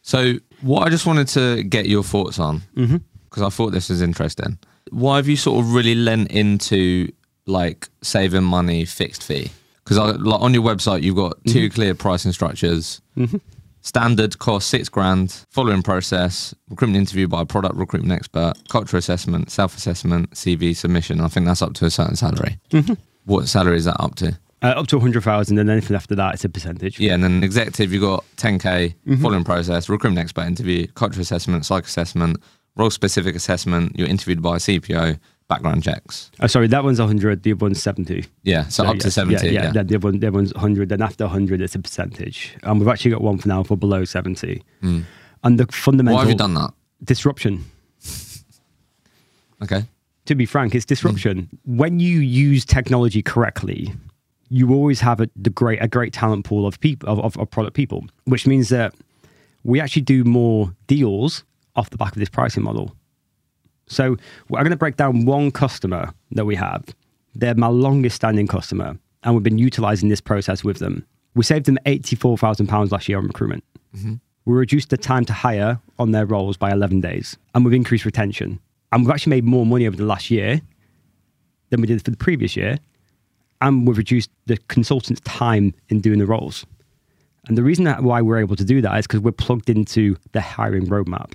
So what I just wanted to get your thoughts on, because mm-hmm. I thought this was interesting. Why have you sort of really lent into like saving money, fixed fee? because like on your website you've got 2 mm-hmm. clear pricing structures. Mm-hmm. Standard cost six grand. Following process: recruitment interview by a product recruitment expert, culture assessment, self assessment, CV submission. I think that's up to a certain salary. Mm-hmm. What salary is that up to? Uh, up to 100,000 and anything after that it's a percentage. Yeah, and then executive, you've got 10K, mm-hmm. following process, recruitment expert interview, culture assessment, psych assessment, role specific assessment, you're interviewed by a CPO, background checks. Oh, sorry, that one's 100, the other one's 70. Yeah, so, so up to 70. Yeah, yeah, yeah. The, other one, the other one's 100, then after 100, it's a percentage. And we've actually got one for now for below 70. Mm. And the fundamental. Why have you done that? Disruption. okay. To be frank, it's disruption. Mm. When you use technology correctly, you always have a, the great, a great talent pool of people, of, of, of product people, which means that we actually do more deals off the back of this pricing model. So I'm going to break down one customer that we have. They're my longest standing customer, and we've been utilizing this process with them. We saved them £84,000 last year on recruitment. Mm-hmm. We reduced the time to hire on their roles by 11 days, and we've increased retention. And we've actually made more money over the last year than we did for the previous year. And we've reduced the consultant's time in doing the roles. And the reason that why we're able to do that is because we're plugged into the hiring roadmap.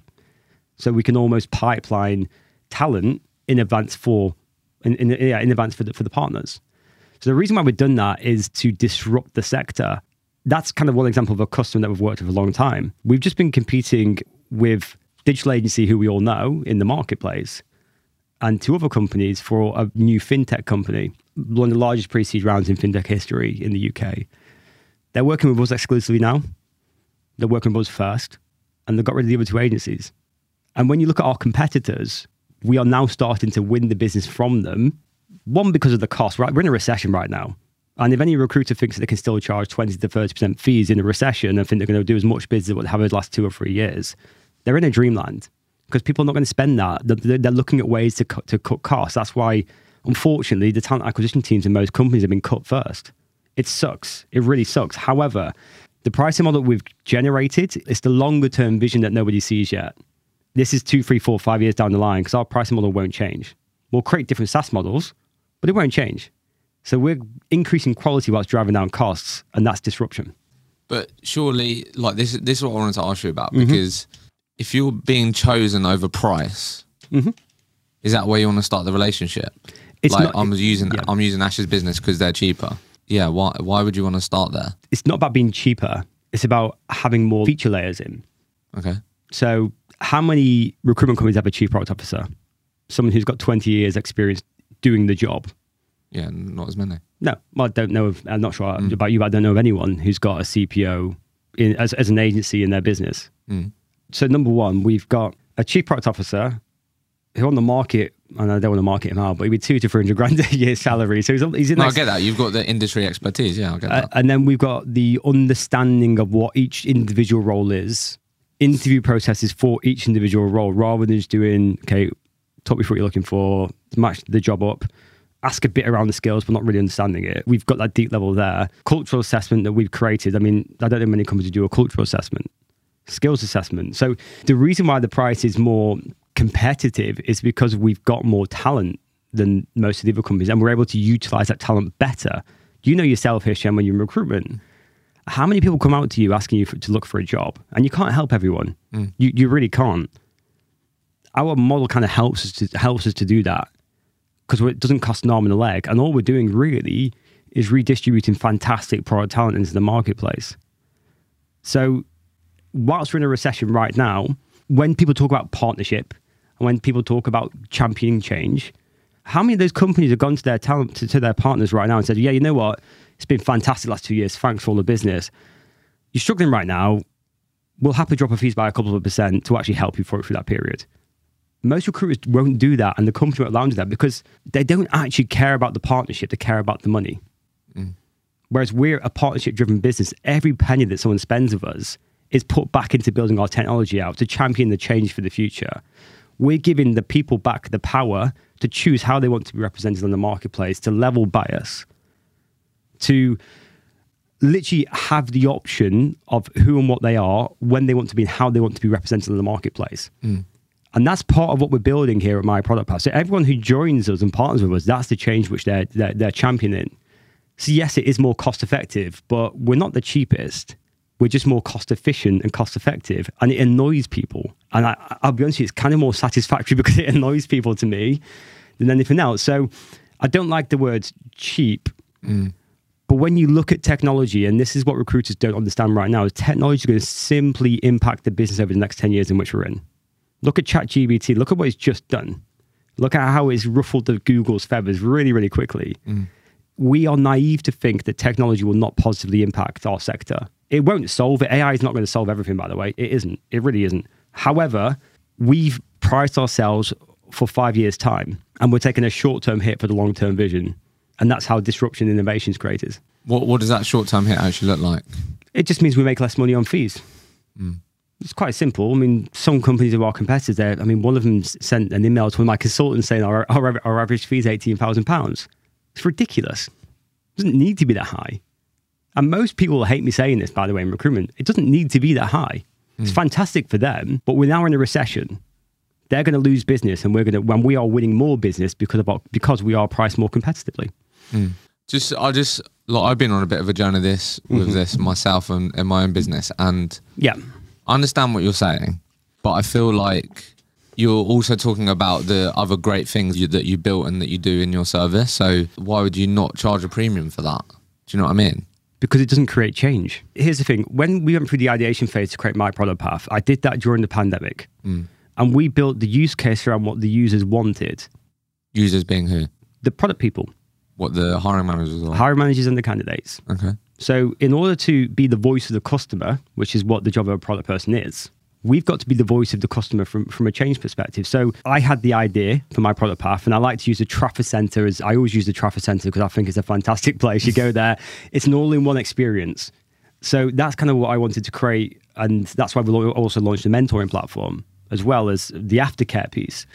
So we can almost pipeline talent in advance for in, in, yeah, in advance for the, for the partners. So the reason why we've done that is to disrupt the sector. That's kind of one example of a customer that we've worked with a long time. We've just been competing with digital agency who we all know in the marketplace. and two other companies for a new fintech company, one of the largest pre-seed rounds in fintech history in the UK. They're working with us exclusively now. They're working with us first, and they got rid of the other two agencies. And when you look at our competitors, we are now starting to win the business from them. One, because of the cost, right? We're in a recession right now. And if any recruiter thinks that they can still charge 20 to 30% fees in a recession and think they're going to do as much business as what they have over the last two or three years, they're in a dreamland because people are not going to spend that. They're, looking at ways to cut, to cut costs. That's why, unfortunately, the talent acquisition teams in most companies have been cut first. It sucks. It really sucks. However, the pricing model that we've generated is the longer term vision that nobody sees yet. This is two, three, four, five years down the line because our pricing model won't change. We'll create different SaaS models, but it won't change. So we're increasing quality whilst driving down costs, and that's disruption. But surely, like this, this is what I wanted to ask you about mm-hmm. because if you're being chosen over price, mm-hmm. is that where you want to start the relationship? It's like not- I'm using, yeah. I'm using Ash's business because they're cheaper. Yeah. Why? Why would you want to start there? It's not about being cheaper, it's about having more feature layers in. Okay. So, how many recruitment companies have a chief product officer? Someone who's got 20 years experience doing the job. Yeah. Not as many. No, well, I don't know. Of, I'm not sure about you, but I don't know of anyone who's got a CPO in, as, as an agency in their business. Mm. So, number one, we've got a chief product officer who on the market, and I don't want to market him out, but he'd be two to 300 grand a year salary. So, he's, he's in No, I get that. You've got the industry expertise. Yeah, I get Uh, that. and then we've got the understanding of what each individual role is, interview processes for each individual role, rather than just doing, okay, talk me what you're looking for, match the job up, ask a bit around the skills, but not really understanding it. We've got that deep level there. Cultural assessment that we've created. I mean, I don't know many companies do a cultural assessment, skills assessment. So the reason why the price is more competitive is because we've got more talent than most of the other companies and we're able to utilize that talent better. You know yourself, Hishem, when you're in recruitment. How many people come out to you asking you for, to look for a job? And you can't help everyone. Mm. You, you really can't. Our model kind of helps us to helps us to do that because it doesn't cost an arm and a leg. And all we're doing really is redistributing fantastic product talent into the marketplace. So, whilst we're in a recession right now, when people talk about partnership and when people talk about championing change, how many of those companies have gone to their talent to, to their partners right now and said, "Yeah, you know what? It's been fantastic the last two years. Thanks for all the business. You're struggling right now. We'll happily drop our fees by a couple of percent to actually help you through that period." Most recruiters won't do that, and the company won't allow them to do that because they don't actually care about the partnership; they care about the money. Mm. Whereas we're a partnership driven business, every penny that someone spends with us is put back into building our technology out to champion the change for the future. We're giving the people back the power to choose how they want to be represented in the marketplace, to level bias, to literally have the option of who and what they are, when they want to be, and how they want to be represented in the marketplace. Mm. And that's part of what we're building here at My Product Path. So everyone who joins us and partners with us, that's the change which they're, they're, they're championing. So yes, it is more cost effective, but we're not the cheapest. We're just more cost efficient and cost effective, and it annoys people. And I, I'll be honest, with you, it's kind of more satisfactory because it annoys people to me than anything else. So I don't like the words cheap, mm. but when you look at technology, and this is what recruiters don't understand right now, is technology is going to simply impact the business over the next ten years in which we're in. Look at ChatGPT. Look at what it's just done. Look at how it's ruffled the Google's feathers really, really quickly mm. we are naive to think that technology will not positively impact our sector. It won't solve it. AI is not going to solve everything, by the way. It isn't. It really isn't. However, we've priced ourselves for five years' time and we're taking a short term hit for the long term vision. And that's how disruption and innovation is created. What What does that short term hit actually look like? It just means we make less money on fees. Hmm. It's quite simple. I mean, some companies of our competitors, there. I mean, one of them sent an email to one of my consultants saying our, our, our average fee is £18,000. It's ridiculous. It doesn't need to be that high. And most people hate me saying this, by the way, in recruitment. It doesn't need to be that high. It's hmm. fantastic for them, but we're now in a recession. They're going to lose business, and we're going to when we are winning more business because of our, because we are priced more competitively. Hmm. Just, I just, like, I've been on a bit of a journey this with this mm-hmm. myself and in my own business, and Yeah, I understand what you're saying, but I feel like you're also talking about the other great things you, that you built and that you do in your service. So why would you not charge a premium for that? Do you know what I mean? Because it doesn't create change. Here's the thing when we went through the ideation phase to create my product path, I did that during the pandemic. Mm. And we built the use case around what the users wanted. Users being who? The product people, What the hiring managers are? hiring managers, and the candidates. okay. So, in order to be the voice of the customer, which is what the job of a product person is, we've got to be the voice of the customer from, from a change perspective. So, I had the idea for my product path, and I like to use the Trafford Center as I always use the Trafford Center because I think it's a fantastic place. You go there, it's an all in one experience. So, that's kind of what I wanted to create. And that's why we also launched the mentoring platform as well as the aftercare piece.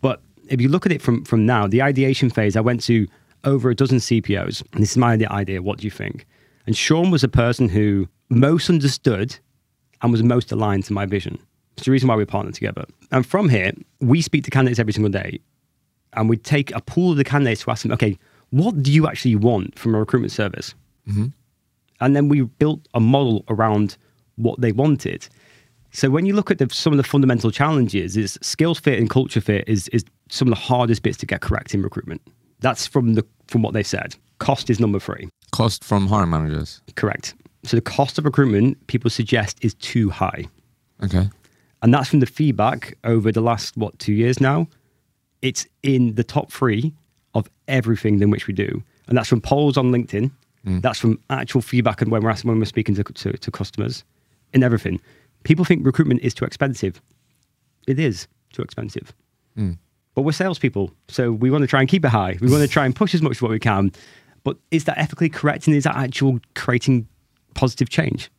But if you look at it from, from now, the ideation phase, I went to over a dozen CPOs. And this is my idea. What do you think? And Sean was a person who most understood and was most aligned to my vision. It's the reason why we partnered together. And from here, we speak to candidates every single day. And we take a pool of the candidates to ask them, okay, what do you actually want from a recruitment service? Mm-hmm. And then we built a model around what they wanted. So when you look at the, some of the fundamental challenges, is skills fit and culture fit is, is some of the hardest bits to get correct in recruitment. That's from the from what they said. Cost is number three. Cost from hiring managers. Correct. So the cost of recruitment people suggest is too high. Okay. And that's from the feedback over the last, what, two years now? It's in the top three of everything in which we do. And that's from polls on LinkedIn. Mm. That's from actual feedback and when we're asking, when we're speaking to, to, to customers in everything. People think recruitment is too expensive. It is too expensive. Mm. But we're salespeople. So we want to try and keep it high. We want to try and push as much as what we can. But is that ethically correct? And is that actual creating positive change?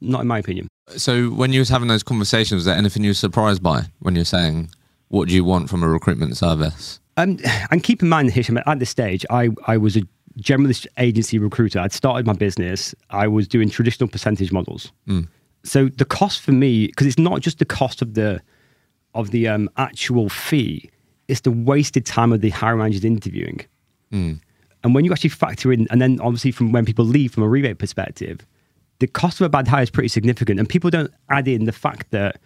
Not in my opinion. So when you was having those conversations, was there anything you were surprised by when you're saying, what do you want from a recruitment service? Um, and keep in mind, Hishem, at this stage, I, I was a generalist agency recruiter. I'd started my business. I was doing traditional percentage models. So the cost for me, because it's not just the cost of the of the um, actual fee, it's the wasted time of the hiring managers interviewing. And when you actually factor in, and then obviously from when people leave from a rebate perspective, the cost of a bad hire is pretty significant. And people don't add in the fact that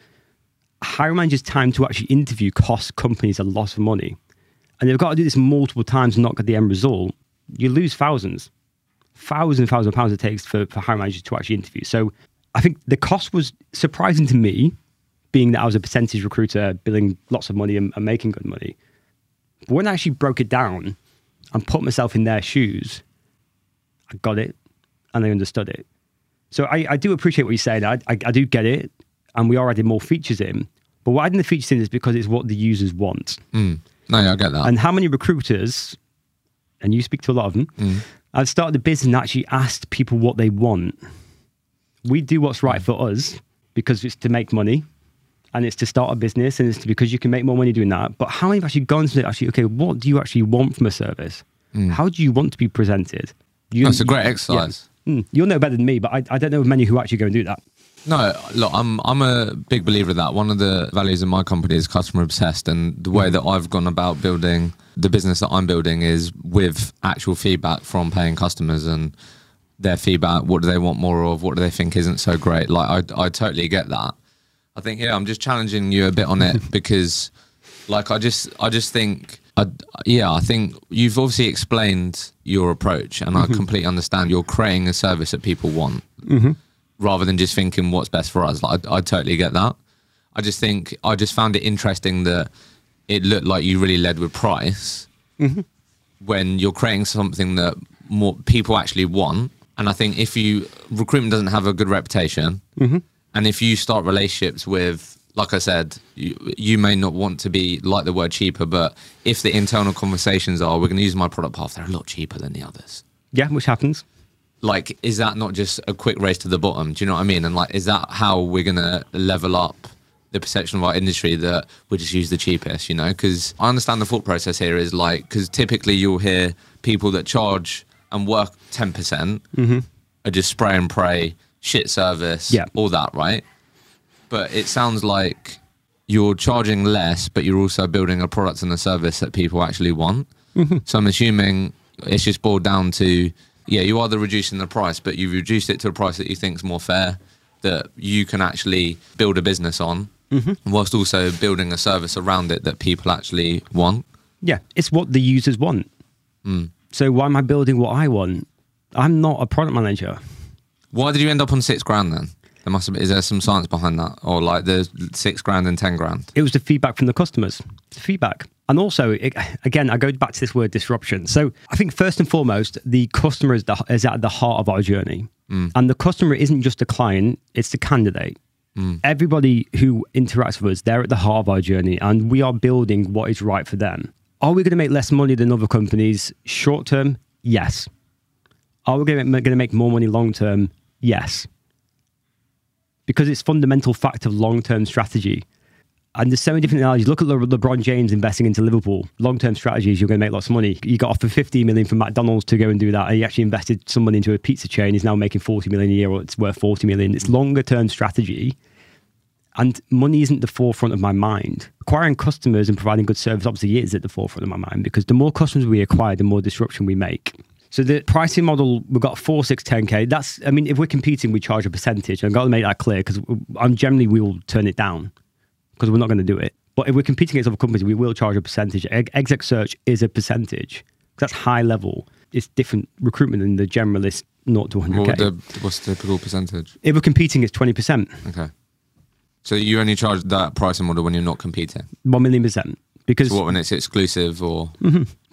hiring managers' time to actually interview costs companies a lot of money. And they've got to do this multiple times and not get the end result. You lose thousands, thousands and thousands of pounds it takes for, for hiring managers to actually interview. So I think the cost was surprising to me, being that I was a percentage recruiter, billing lots of money and, and making good money. But when I actually broke it down and put myself in their shoes, I got it and I understood it. So I, I do appreciate what you're saying. I, I, I do get it. And we are adding more features in. But why adding the features in is because it's what the users want. Mm. No, yeah, I get that. And how many recruiters, and you speak to a lot of them, I've started a business and actually asked people what they want. We do what's right for us because it's to make money and it's to start a business and it's to, because you can make more money doing that. But how many have actually gone to actually, okay, what do you actually want from a service? How do you want to be presented? You, That's a great yeah. exercise. Mm, you'll know better than me, but I, I don't know of many who actually go and do that. No, look, I'm I'm a big believer of that. One of the values in my company is customer obsessed, and the way that I've gone about building the business that I'm building is with actual feedback from paying customers and their feedback. What do they want more of? What do they think isn't so great? Like I I totally get that. I think yeah, I'm just challenging you a bit on it because, like, I just I just think. I, yeah, I think you've obviously explained your approach, and I mm-hmm. completely understand. You're creating a service that people want, mm-hmm. rather than just thinking what's best for us. Like, I, I totally get that. I just think I just found it interesting that it looked like you really led with price mm-hmm. when you're creating something that more people actually want. And I think if you recruitment doesn't have a good reputation, and if you start relationships with, like I said, you, you may not want to be like the word cheaper, but if the internal conversations are, we're going to use my product path, they're a lot cheaper than the others. Yeah, which happens. like is that not just a quick race to the bottom? Do you know what i mean? And like is that how we're gonna level up the perception of our industry that we just use the cheapest you know? Because i understand the thought process here is like because typically you'll hear people that charge and work 10% mm-hmm. are just spray and pray shit service Yeah. all that right but it sounds like you're charging less but you're also building a product and a service that people actually want mm-hmm. so i'm assuming it's just boiled down to yeah you are the reducing the price but you've reduced it to a price that you think is more fair that you can actually build a business on mm-hmm. whilst also building a service around it that people actually want Yeah, it's what the users want. Hmm. So why am I building what I want? I'm not a product manager. Why did you end up on six grand then there must have is there some science behind that or like the six grand and ten grand It was the feedback from the customers. The feedback. And also, it, again, I go back to this word disruption. So I think first and foremost, the customer is, the, is at the heart of our journey. Mm. And the customer isn't just a client, it's the candidate. Mm. Everybody who interacts with us, they're at the heart of our journey, and we are building what is right for them. Are we going to make less money than other companies short term? Yes. Are we going to make more money long term? Yes. Because it's fundamental fact of long term strategy. And there's so many different analogies. Look at Le- LeBron James investing into Liverpool. Long term strategies, you're going to make lots of money. You got offered 15 million from McDonald's to go and do that. And he actually invested some money into a pizza chain. He's now making 40 million a year, or it's worth 40 million. It's longer term strategy. And money isn't the forefront of my mind. Acquiring customers and providing good service obviously is at the forefront of my mind because the more customers we acquire, the more disruption we make. So the pricing model, we've got 4, 6, 10K. That's, I mean, if we're competing, we charge a percentage. I've got to make that clear because I'm generally, we will turn it down because we're not going to do it. But if we're competing against other companies, we will charge a percentage. Ex- Exec search is a percentage. That's high level. It's different recruitment than the generalist 0 to 100K. What the, what's the typical percentage? if we're competing, it's 20%, Okay. So you only charge that pricing model when you're not competing. 1 million percent. Because So what when it's exclusive or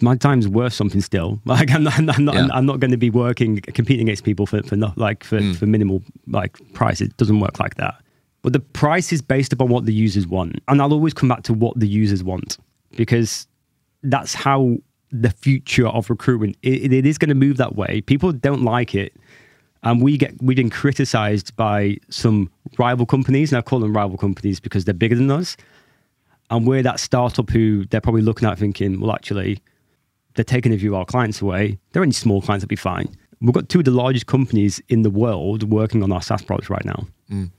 my time's worth something still. Like I'm not, I'm not, Yeah. I'm not going to be working, competing against people for, for not like for, Mm. for minimal like price. It doesn't work like that. But the price is based upon what the users want, and I'll always come back to what the users want because that's how the future of recruitment. It, it is going to move that way. People don't like it, and we get we've been criticized by some rival companies, and I call them rival companies because they're bigger than us and we're that startup who they're probably looking at thinking, well, actually, they're taking a few of our clients away. They're only small clients, that'd be fine. We've got two of the largest companies in the world working on our SaaS products right now. Mm.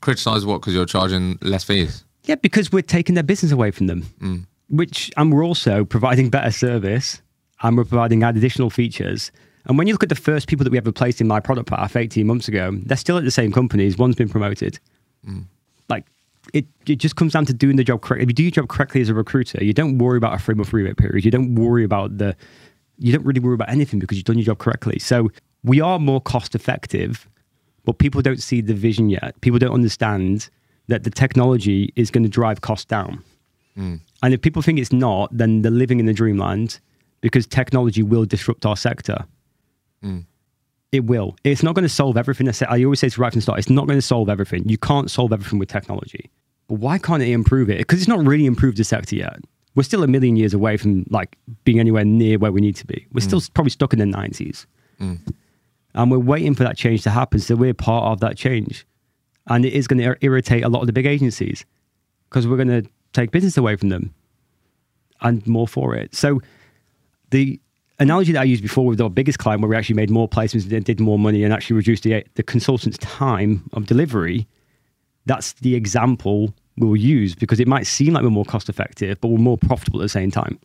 criticize what because you're charging less fees? Yeah, because we're taking their business away from them, mm. which, and we're also providing better service and we're providing additional features. And when you look at the first people that we ever placed in my product path 18 months ago, they're still at the same companies. One's been promoted. Mm. Like, it, it just comes down to doing the job correctly. If you do your job correctly as a recruiter, you don't worry about a three month rebate period. You don't worry about the, you don't really worry about anything because you've done your job correctly. So we are more cost effective, but people don't see the vision yet. People don't understand that the technology is going to drive costs down. Hmm. And if people think it's not, then they're living in the dreamland because technology will disrupt our sector. Hmm. It will. It's not going to solve everything. I say- I always say to right from the start, it's not going to solve everything. You can't solve everything with technology. But why can't it improve it? Because it's not really improved the sector yet. We're still a million years away from like being anywhere near where we need to be. We're mm. still probably stuck in the 90s. Mm. And we're waiting for that change to happen. So we're part of that change. And it is going to irritate a lot of the big agencies because we're going to take business away from them and more for it. So the analogy that I used before with our biggest client, where we actually made more placements and did more money and actually reduced the, the consultant's time of delivery, that's the example we'll use because it might seem like we're more cost effective, but we're more profitable at the same time.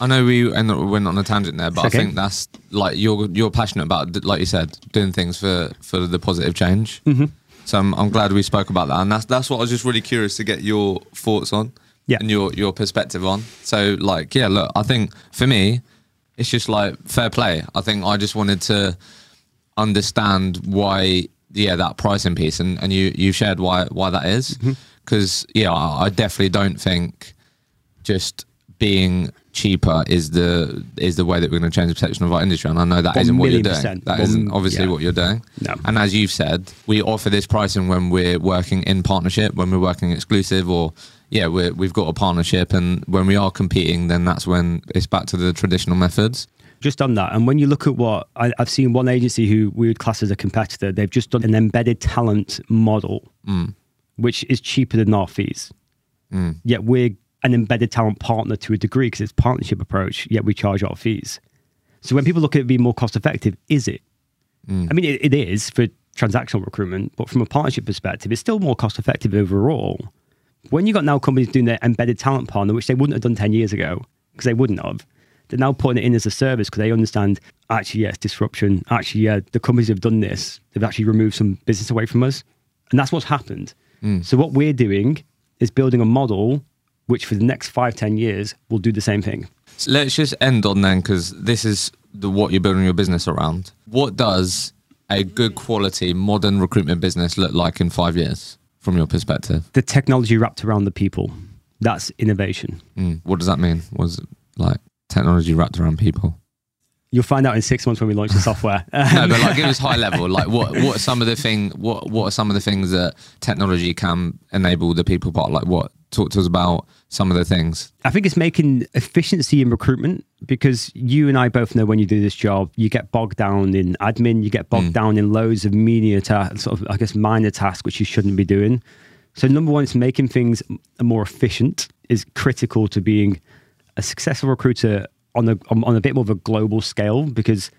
I know we and we went on a tangent there, but okay. I think that's like you're you're passionate about, like you said, doing things for for the positive change. Mm-hmm. So I'm, I'm glad we spoke about that, and that's that's what I was just really curious to get your thoughts on, Yeah. and your your perspective on. So like, yeah, look, I think for me, it's just like fair play. I think I just wanted to understand why, yeah, that pricing piece, and and you you shared why why that is, Mm-hmm. because yeah, I, I definitely don't think just being cheaper is the is the way that we're going to change the perception of our industry. And I know that isn't what you're doing. percent. That isn't obviously yeah. what you're doing. No. And as you've said, we offer this pricing when we're working in partnership, when we're working exclusive, or yeah, we're, we've got a partnership. And when we are competing, then that's when it's back to the traditional methods. Just on that, and when you look at what I, I've seen, one agency who we would class as a competitor, they've just done an embedded talent model, mm. which is cheaper than our fees. Mm. Yet we're an embedded talent partner to a degree because it's partnership approach. Yet we charge our fees. So when people look at it being more cost effective, is it? Mm. I mean, it, it is for transactional recruitment, but from a partnership perspective, it's still more cost effective overall. When you've got now companies doing their embedded talent partner, which they wouldn't have done 10 years ago, because they wouldn't have, they're now putting it in as a service because they understand actually, yes, disruption. Actually, yeah, the companies have done this. They've actually removed some business away from us. And that's what's happened. Mm. So what we're doing is building a model which for the next five, 10 years will do the same thing. So let's just end on then, because this is the what you're building your business around. What does a good quality modern recruitment business look like in five years, from your perspective? the technology wrapped around the people. That's innovation. Mm. What does that mean? Was like technology wrapped around people? You'll find out in six months when we launch the software. no, but like give us high level. Like what what are some of the thing what what are some of the things that technology can enable the people part? Like what talk to us about some of the things. I think it's making efficiency in recruitment because you and I both know when you do this job, you get bogged down in admin, you get bogged mm. down in loads of media tasks, sort of I guess minor tasks which you shouldn't be doing. So number one, it's making things more efficient is critical to being a successful recruiter on a on a bit more of a global scale because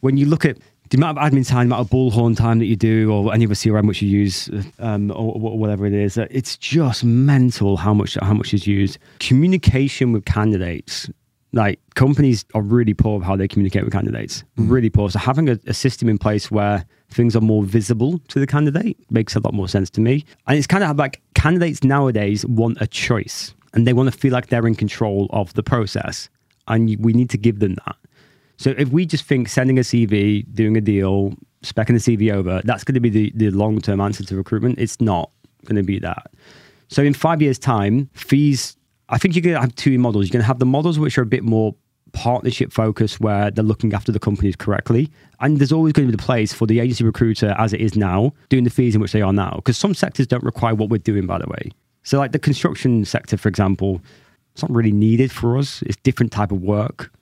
when you look at the amount of admin time, the amount of Bullhorn time that you do, or any of a CRM which you use, um, or, or, whatever it is, it's just mental how much how much is used. Communication with candidates, like companies are really poor of how they communicate with candidates, mm. really poor. So having a, a system in place where things are more visible to the candidate makes a lot more sense to me. And it's kind of like candidates nowadays want a choice, and they want to feel like they're in control of the process and we need to give them that. So if we just think sending a CV, doing a deal, specking the CV over, that's going to be the, the long term answer to recruitment. It's not going to be that. So in five years' time, fees, I think you're going to have two models. You're going to have the models which are a bit more partnership focused where they're looking after the companies correctly. And there's always going to be the place for the agency recruiter as it is now, doing the fees in which they are now. Because some sectors don't require what we're doing, by the way. So like the construction sector, for example, it's not really needed for us. It's different type of work.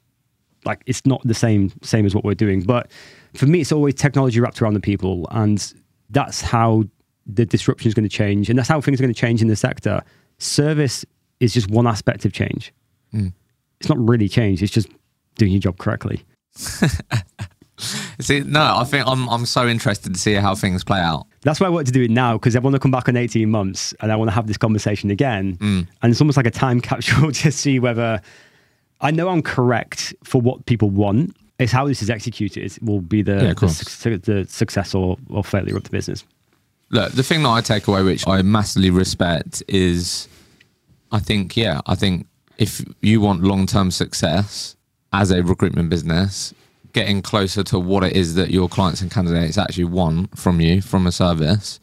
Like it's not the same same as what we're doing. But for me, it's always technology wrapped around the people, and that's how the disruption is going to change, and that's how things are going to change in the sector. Service is just one aspect of change. Mm. It's not really change. It's just doing your job correctly. see, no, I think I'm I'm so interested to see how things play out. That's why I want to do it now because I want to come back in 18 months and I want to have this conversation again. Mm. And it's almost like a time capsule to see whether I know I'm correct for what people want. It's how this is executed will be the, yeah, the, the, success or, or failure of the business. Look, the thing that I take away, which I massively respect, is I think, yeah, I think if you want long term success as a recruitment business, getting closer to what it is that your clients and candidates actually want from you, from a service,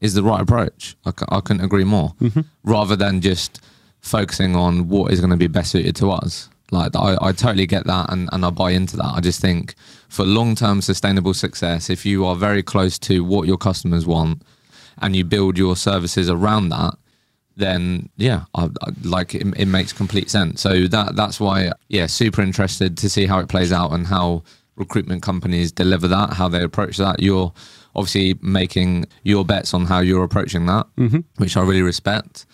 is the right approach. I c- I couldn't agree more. Mm-hmm. Rather than just focusing on what is going to be best suited to us. Like I, I totally get that and, and I buy into that. I just think for long term sustainable success, if you are very close to what your customers want and you build your services around that, then yeah, I, I, like it, it, makes complete sense. So that that's why yeah, super interested to see how it plays out and how recruitment companies deliver that, how they approach that. You're obviously making your bets on how you're approaching that, mm-hmm. which I really respect.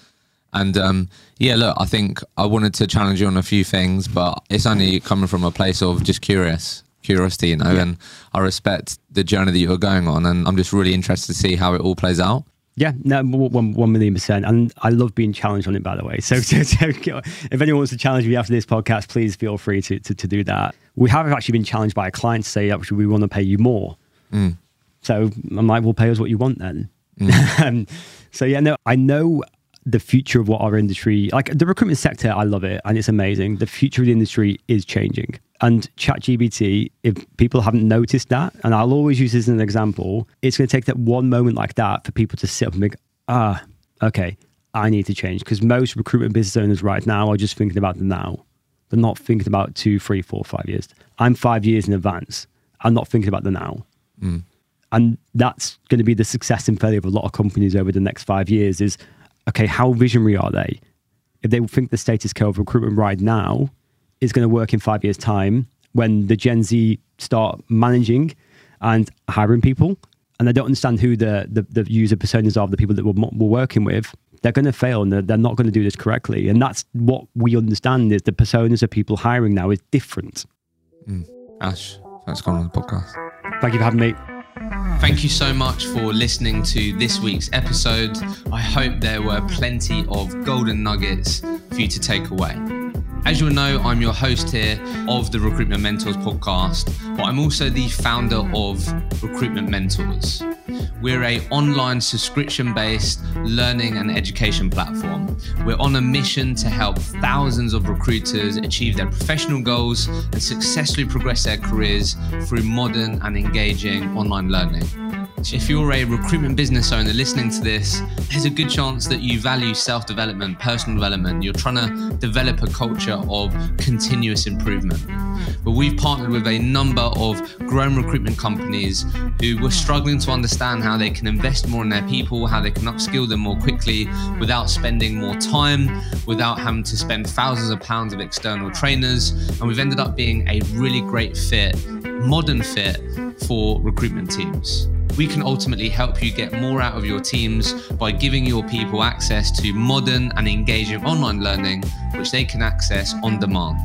And um, yeah, look, I think I wanted to challenge you on a few things, but it's only coming from a place of just curious curiosity, you know, yeah. and I respect the journey that you're going on, and I'm just really interested to see how it all plays out. Yeah, no, one, one million percent. And I love being challenged on it, by the way. So, so, so, if anyone wants to challenge me after this podcast, please feel free to, to, to do that. We have actually been challenged by a client to say, actually, we want to pay you more. Mm. So I'm like, well, pay us what you want then. Mm. um, so, yeah, no, I know the future of what our industry, like the recruitment sector, I love it and it's amazing. The future of the industry is changing. And ChatGPT, if people haven't noticed that, and I'll always use this as an example, it's going to take that one moment like that for people to sit up and think, ah, okay, I need to change. Because most recruitment business owners right now are just thinking about the now. They're not thinking about two, three, four, five years. I'm five years in advance. I'm not thinking about the now. Mm. And that's going to be the success and failure of a lot of companies over the next five years is, okay, how visionary are they? If they think the status quo of recruitment right now is going to work in five years' time when the Gen Z start managing and hiring people, and they don't understand who the, the, the user personas are, the people that we're, we're working with, they're going to fail and they're, they're not going to do this correctly. And that's what we understand is the personas of people hiring now is different. Mm. Ash, thanks for coming on the podcast. Thank you for having me. Thank you so much for listening to this week's episode. I hope there were plenty of golden nuggets for you to take away. As you'll know, I'm your host here of the Recruitment Mentors podcast, but I'm also the founder of Recruitment Mentors. We're a online subscription-based learning and education platform. We're on a mission to help thousands of recruiters achieve their professional goals and successfully progress their careers through modern and engaging online learning. If you're a recruitment business owner listening to this, there's a good chance that you value self development, personal development. You're trying to develop a culture of continuous improvement. But we've partnered with a number of grown recruitment companies who were struggling to understand how they can invest more in their people, how they can upskill them more quickly without spending more time, without having to spend thousands of pounds of external trainers. And we've ended up being a really great fit, modern fit for recruitment teams. We can ultimately help you get more out of your teams by giving your people access to modern and engaging online learning, which they can access on demand.